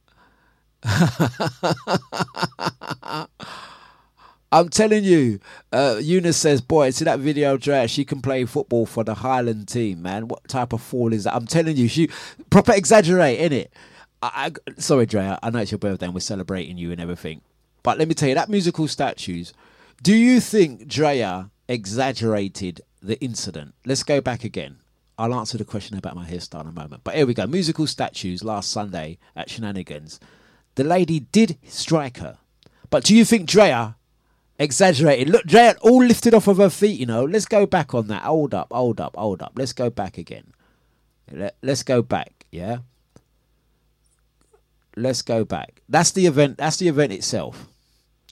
I'm telling you, uh, Eunice says, "Boy, see that video, Drea? She can play football for the Highland team, man. What type of fall is that? I'm telling you, she proper exaggerate, innit? I, sorry, Drea. I know it's your birthday and we're celebrating you and everything, but let me tell you that musical statues. Do you think Drea exaggerated the incident? Let's go back again. I'll answer the question about my hairstyle in a moment. But here we go. Musical statues last Sunday at Shenanigans. The lady did strike her, but do you think Drea exaggerated? Look, Drea all lifted off of her feet. You know. Let's go back on that. Hold up, hold up, hold up. Let's go back again. Let, let's go back. Yeah let's go back. That's the event. That's the event itself.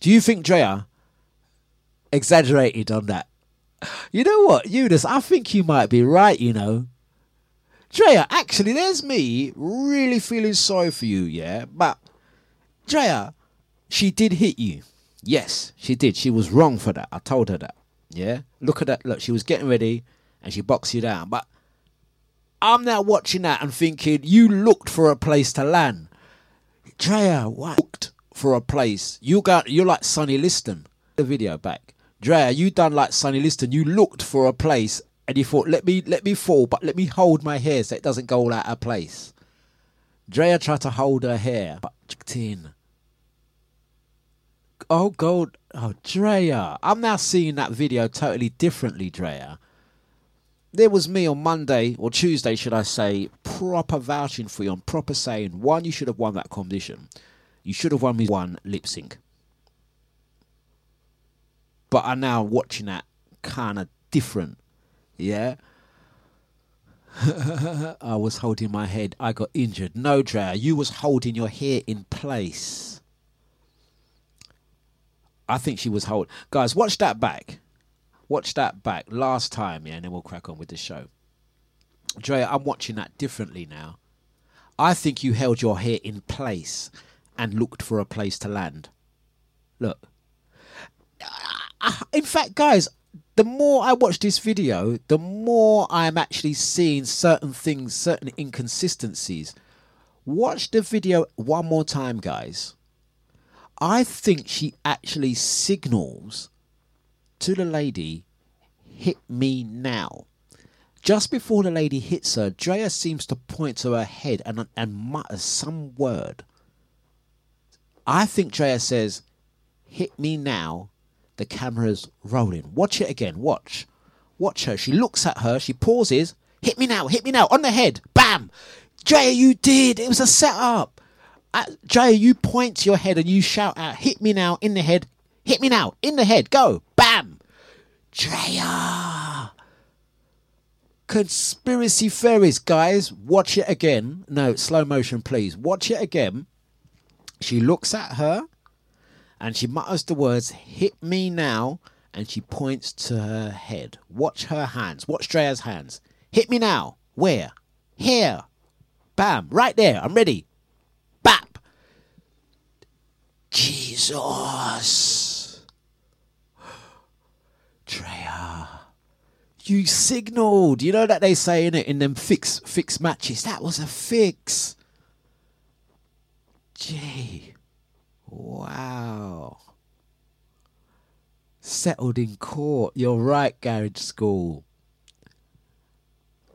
Do you think Drea exaggerated on that? You know what, Eunice? I think you might be right. You know, Drea. Actually, there's me really feeling sorry for you. Yeah, but Drea, she did hit you. Yes, she did. She was wrong for that. I told her that. Yeah. Look at that. Look, she was getting ready and she boxed you down. But I'm now watching that and thinking you looked for a place to land. Drea, what? Looked for a place. You got you're like Sonny Liston. The video back. Drea, you done like Sonny Liston. You looked for a place and you thought, let me let me fall, but let me hold my hair so it doesn't go all out of place. Drea tried to hold her hair, but checked in. Oh God, oh Drea. I'm now seeing that video totally differently, Drea. There was me on Monday or Tuesday, should I say, proper vouching for you and proper saying, one, you should have won that competition. You should have won me one lip sync. But I'm now watching that kind of different. Yeah. I was holding my head. I got injured. No, Drea, you was holding your hair in place. I think she was holding. Guys, watch that back. Watch that back. Last time, yeah, and then we'll crack on with the show. Drea, I'm watching that differently now. I think you held your hair in place and looked for a place to land. Look. Ah, In fact, guys, the more I watch this video, the more I'm actually seeing certain things, certain inconsistencies. Watch the video one more time, guys. I think she actually signals to the lady, hit me now. Just before the lady hits her, Drea seems to point to her head and, and mutters some word. I think Drea says, hit me now. The camera's rolling. Watch it again. Watch. Watch her. She looks at her. She pauses. Hit me now. Hit me now. On the head. Bam. Drea, you did. It was a setup. Uh, Drea, you point to your head and you shout out, hit me now. In the head. Hit me now. In the head. Go. Bam. Drea. Conspiracy theories, guys. Watch it again. No, slow motion, please. Watch it again. She looks at her and she mutters the words, hit me now, and she points to her head. Watch her hands. Watch Drea's hands. Hit me now. Where? Here. Bam. Right there. I'm ready. Bap. Jesus. Drea. You signaled. You know that they say in it in them fix fix matches. That was a fix. Gee. Wow. Settled in court. You're right, Garage School.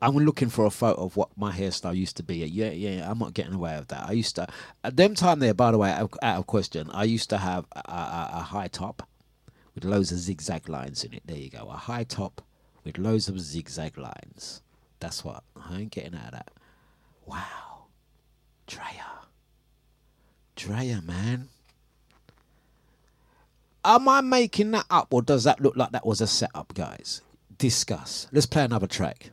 I'm looking for a photo of what my hairstyle used to be. Yeah, yeah, I'm not getting away with that. I used to, at them time there, by the way, out out of question, I used to have a, a, a high top with loads of zigzag lines in it. There you go. A high top with loads of zigzag lines. That's what. I ain't getting out of that. Wow. Drea. Drea, man. Am I making that up or does that look like that was a setup, guys? Discuss. Let's play another track.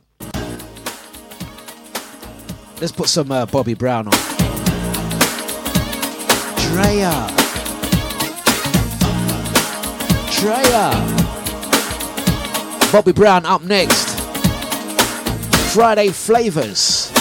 Let's put some uh, Bobby Brown on. Drea. Bobby Brown up next. Friday Flavors.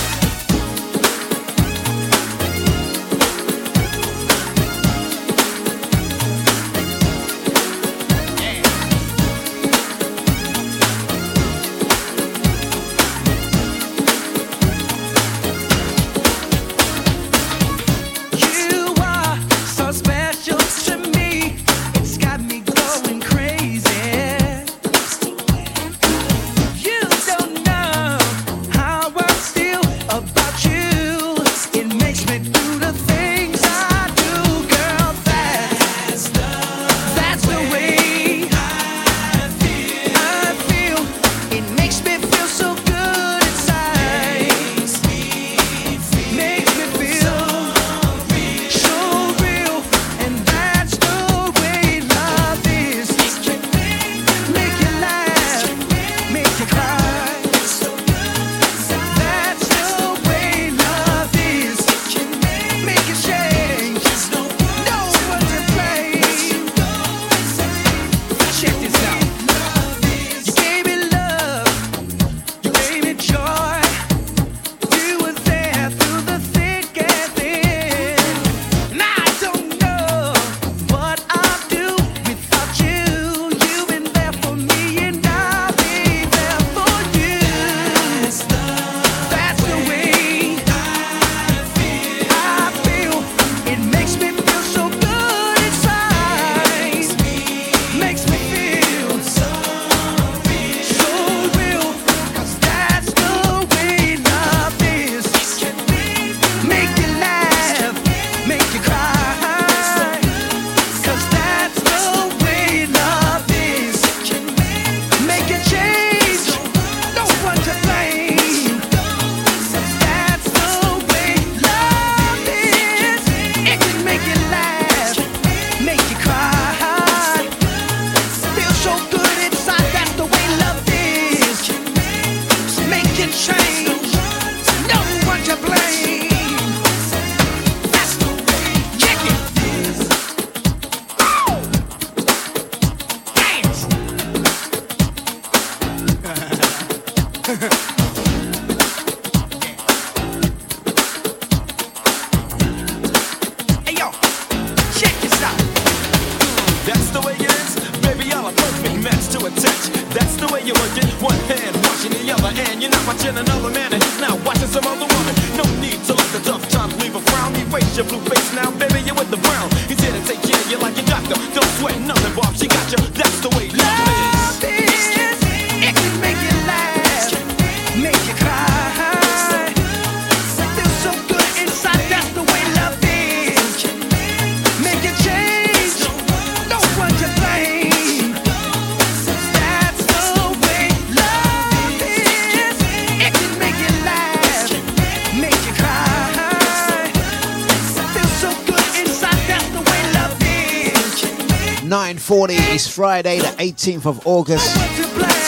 Friday, the 18th of August.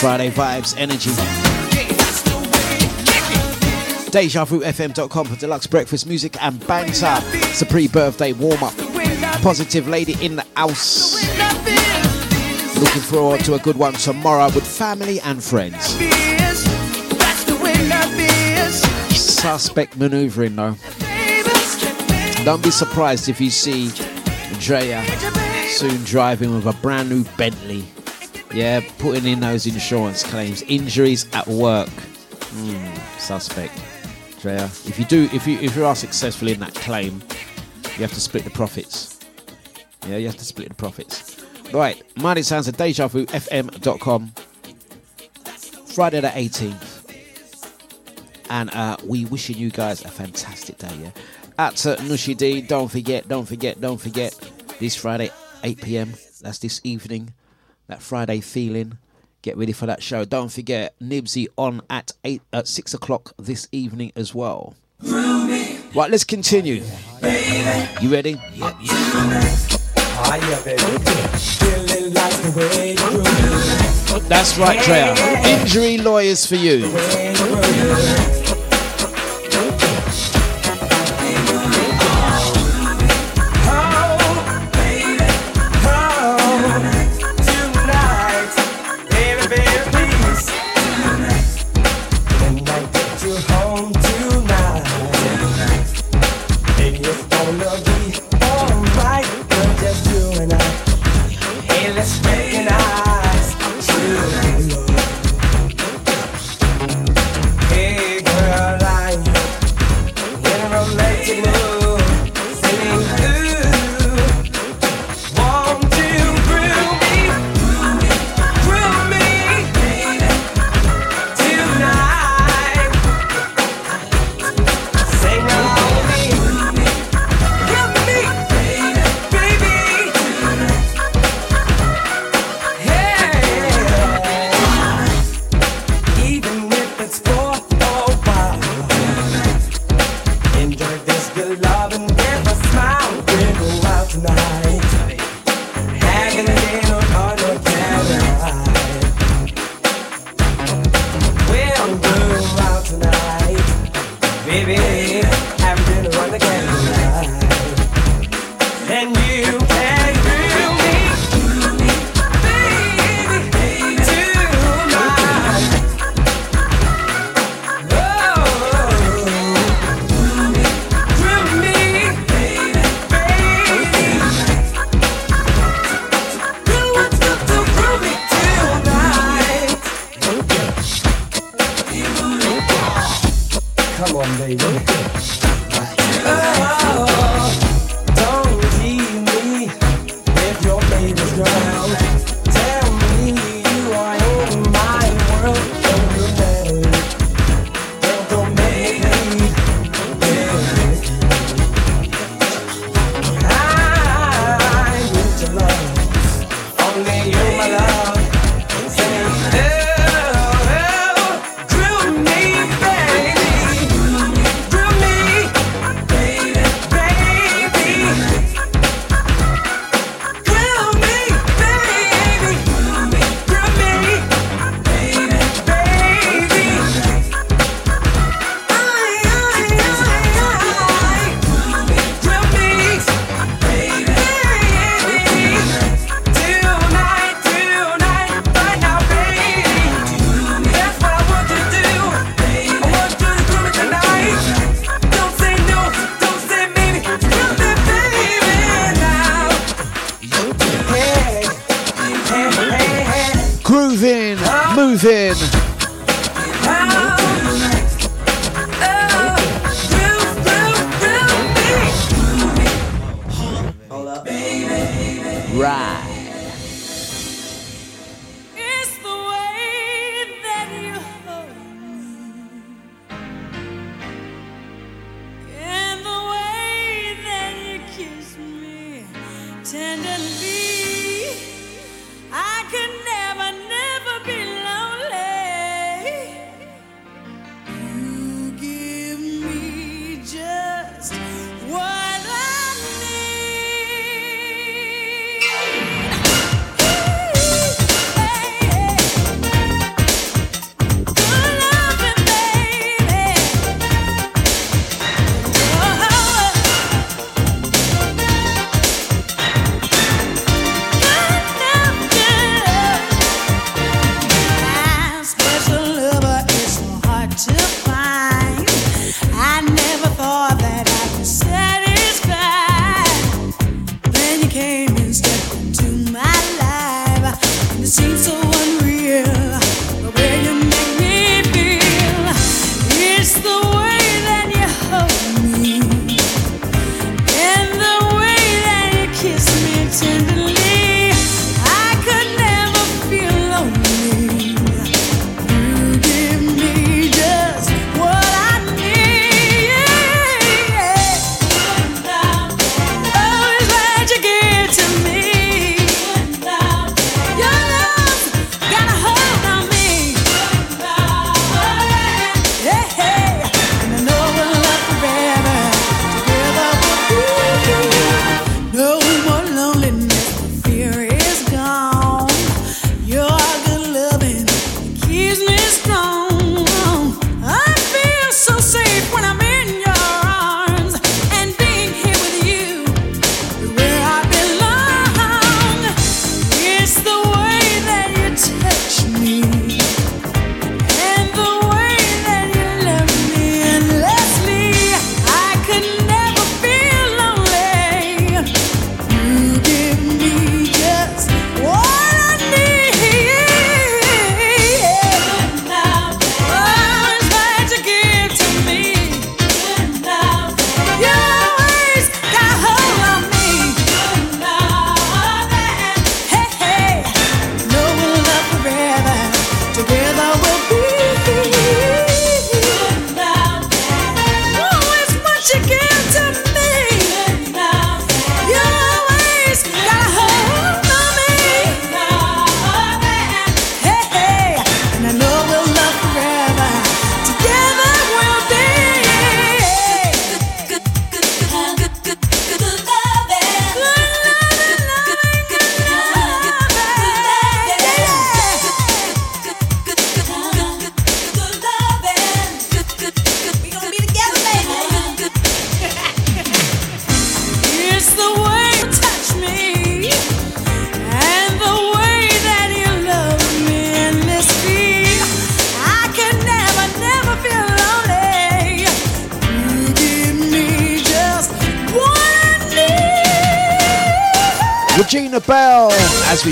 Friday vibes, energy. DejaVuFM.com for Dlux breakfast music and banter. It's a pre-birthday warm-up. Positive lady in the house. Looking forward to a good one tomorrow with family and friends. Suspect maneuvering though. Don't be surprised if you see Drea soon driving with a brand new Bentley. Yeah, putting in those insurance claims. Injuries at work. Hmm, suspect. Drea. If you do if you if you are successful in that claim, you have to split the profits. Yeah, you have to split the profits. Right, Mighty Sounds at DejaVuFM.com. Friday the 18th. And uh, we wishing you guys a fantastic day, yeah? At uh, Nushi D, don't forget, don't forget, don't forget, this Friday, 8 pm, that's this evening, that Friday feeling. Get ready for that show. Don't forget, Nibsy on at eight at six o'clock this evening as well. Right, let's continue. You ready? That's right, Drea. Injury lawyers for you. Hey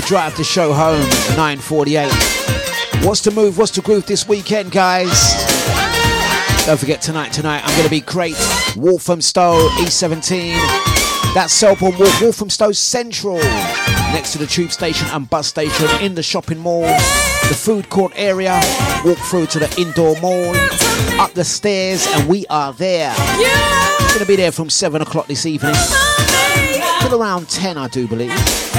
drive to show home, 9.48. What's to move, what's to groove this weekend, guys? Don't forget tonight, tonight I'm going to be great. Walthamstow, E17. That's Selborne Walk, Walthamstow Central. Next to the tube station and bus station in the shopping mall. The food court area. Walk through to the indoor mall. Up the stairs and we are there. Going to be there from 7 o'clock this evening. Till around 10, I do believe.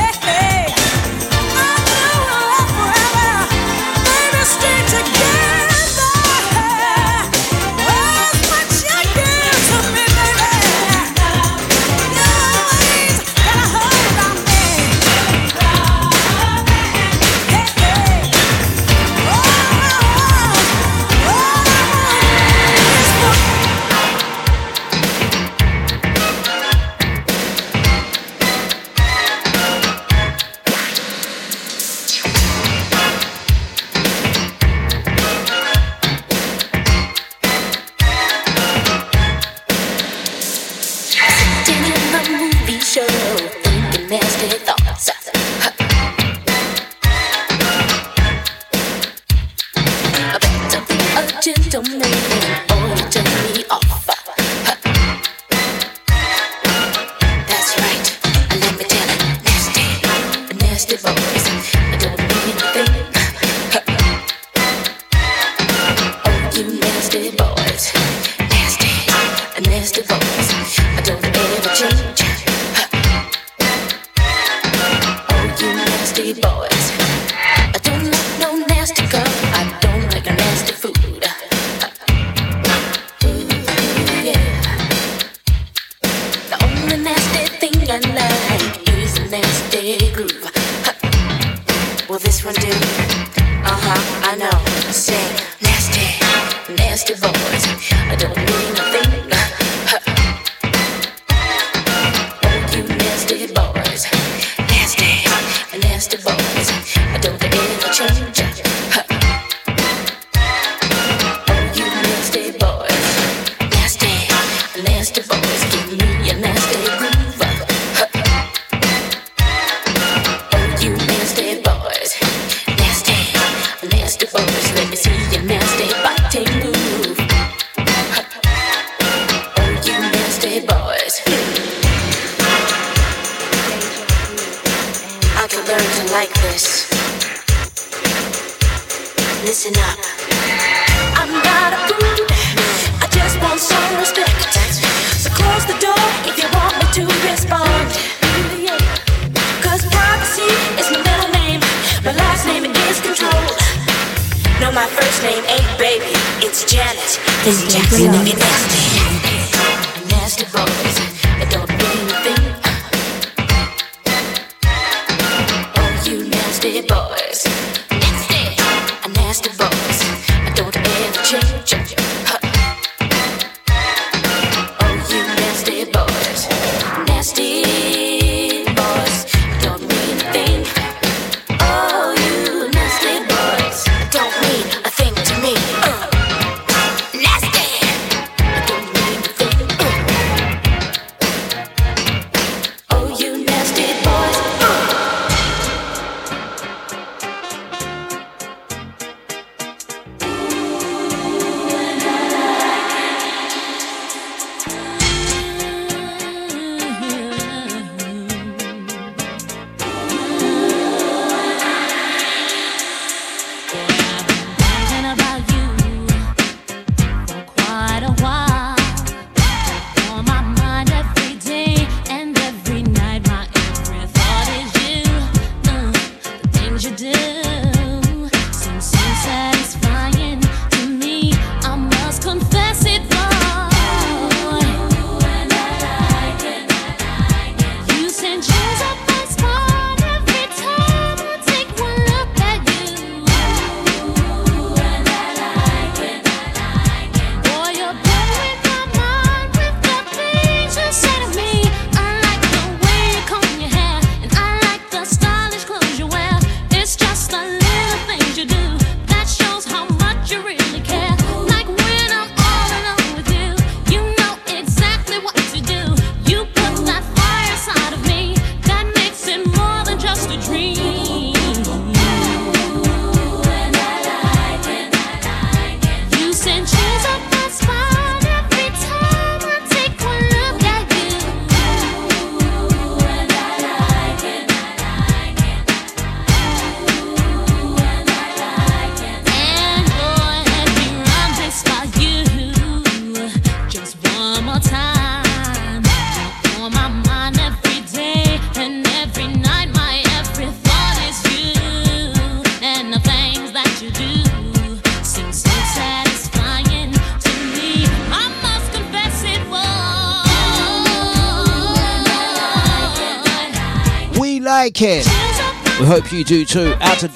You do too. Out to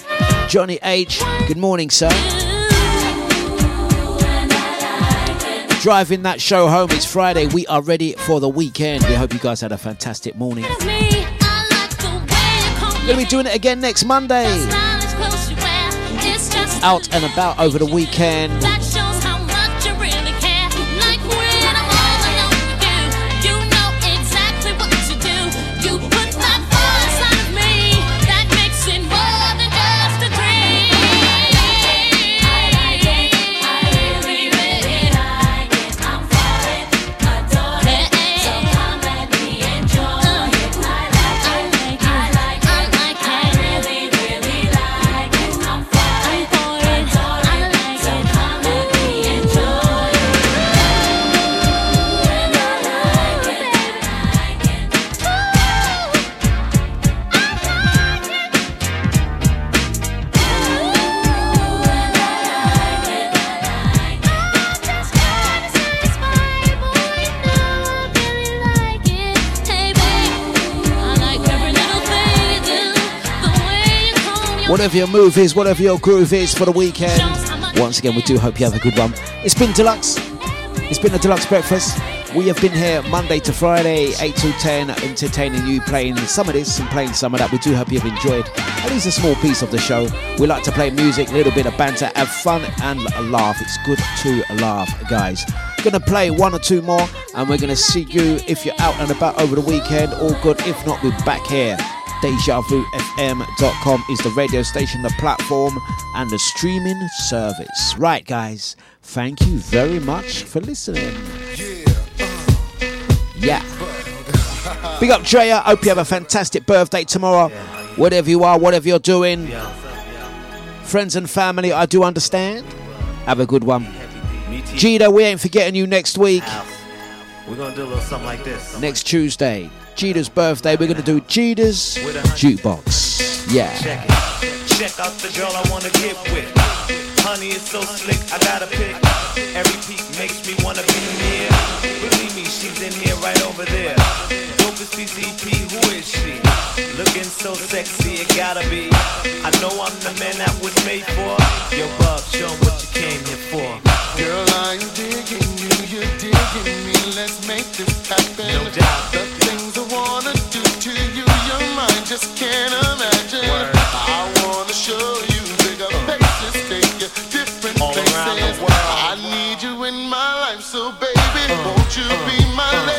Johnny H. Good morning, sir. Driving that show home. It's Friday. We are ready for the weekend. We hope you guys had a fantastic morning. Gonna be doing it again next Monday. Out and about over the weekend. Whatever your move is, whatever your groove is for the weekend. Once again, we do hope you have a good one. It's been Dlux. It's been a Dlux breakfast. We have been here Monday to Friday, 8 to 10, entertaining you, playing some of this and playing some of that. We do hope you've enjoyed at least a small piece of the show. We like to play music, a little bit of banter, have fun and laugh. It's good to laugh, guys. Gonna play one or two more, and we're gonna see you if you're out and about over the weekend. All good. If not, we're back here. DejaVuFM.com is the radio station, the platform, and the streaming service. Right, guys. Thank you very much for listening. Yeah. Big up Drea. Hope you have a fantastic birthday tomorrow. Whatever you are, whatever you're doing. Friends and family, I do understand. Have a good one. Gita, we ain't forgetting you next week. We're gonna do a little something like this. Next Tuesday. Gita's birthday. We're going to do Gita's Jukebox. Yeah. Check. Check out the girl I wanna get with. Honey is so slick, I gotta pick. Every peak makes me wanna be near. Believe me, she's in here right over there. PCP, who is she? Looking so sexy, it gotta be. I know I'm the man that was made for. Show what you came here for. Girl, I'm digging you, you're digging me. Let's make this happen. No doubt. The things I wanna do to you, your mind just can't imagine. I wanna show you bigger places, take you different All places. around the world. I need you in my life, so baby, uh. won't you be my uh. lady?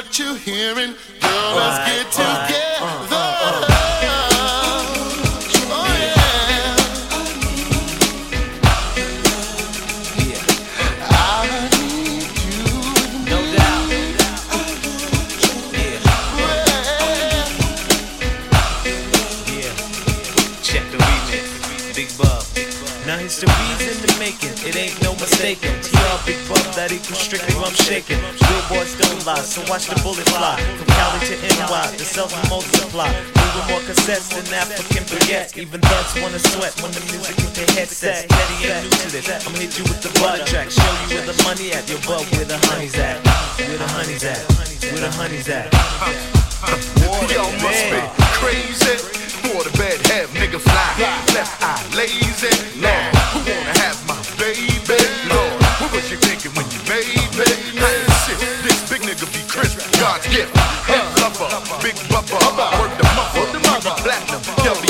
What you're hearing, girl, let's get uh-huh, together. Uh-huh. Oh, No doubt. Yeah. Yeah. Check the remix. Big Bub. Now here's the reason to make it. It ain't no mistaking. TR Big Bub that equals strictly I'm shaking. boys don't lie, so watch the bullet fly. From Cali to NY, the self multiply. Moving more cassettes than African baguettes. Even thugs wanna sweat when the music hit their headsets. Daddy ain't new to this. I'ma hit you with the butter track. Show you where the money at. Your bub where the honey's at. Where the honey's at. Where the honey's at. Y'all must be crazy. Water bed, have nigga fly. Left eye lazy. Lord, who wanna have my baby? God's gift. Head lover, big bubba. Word the mother, platinum. They'll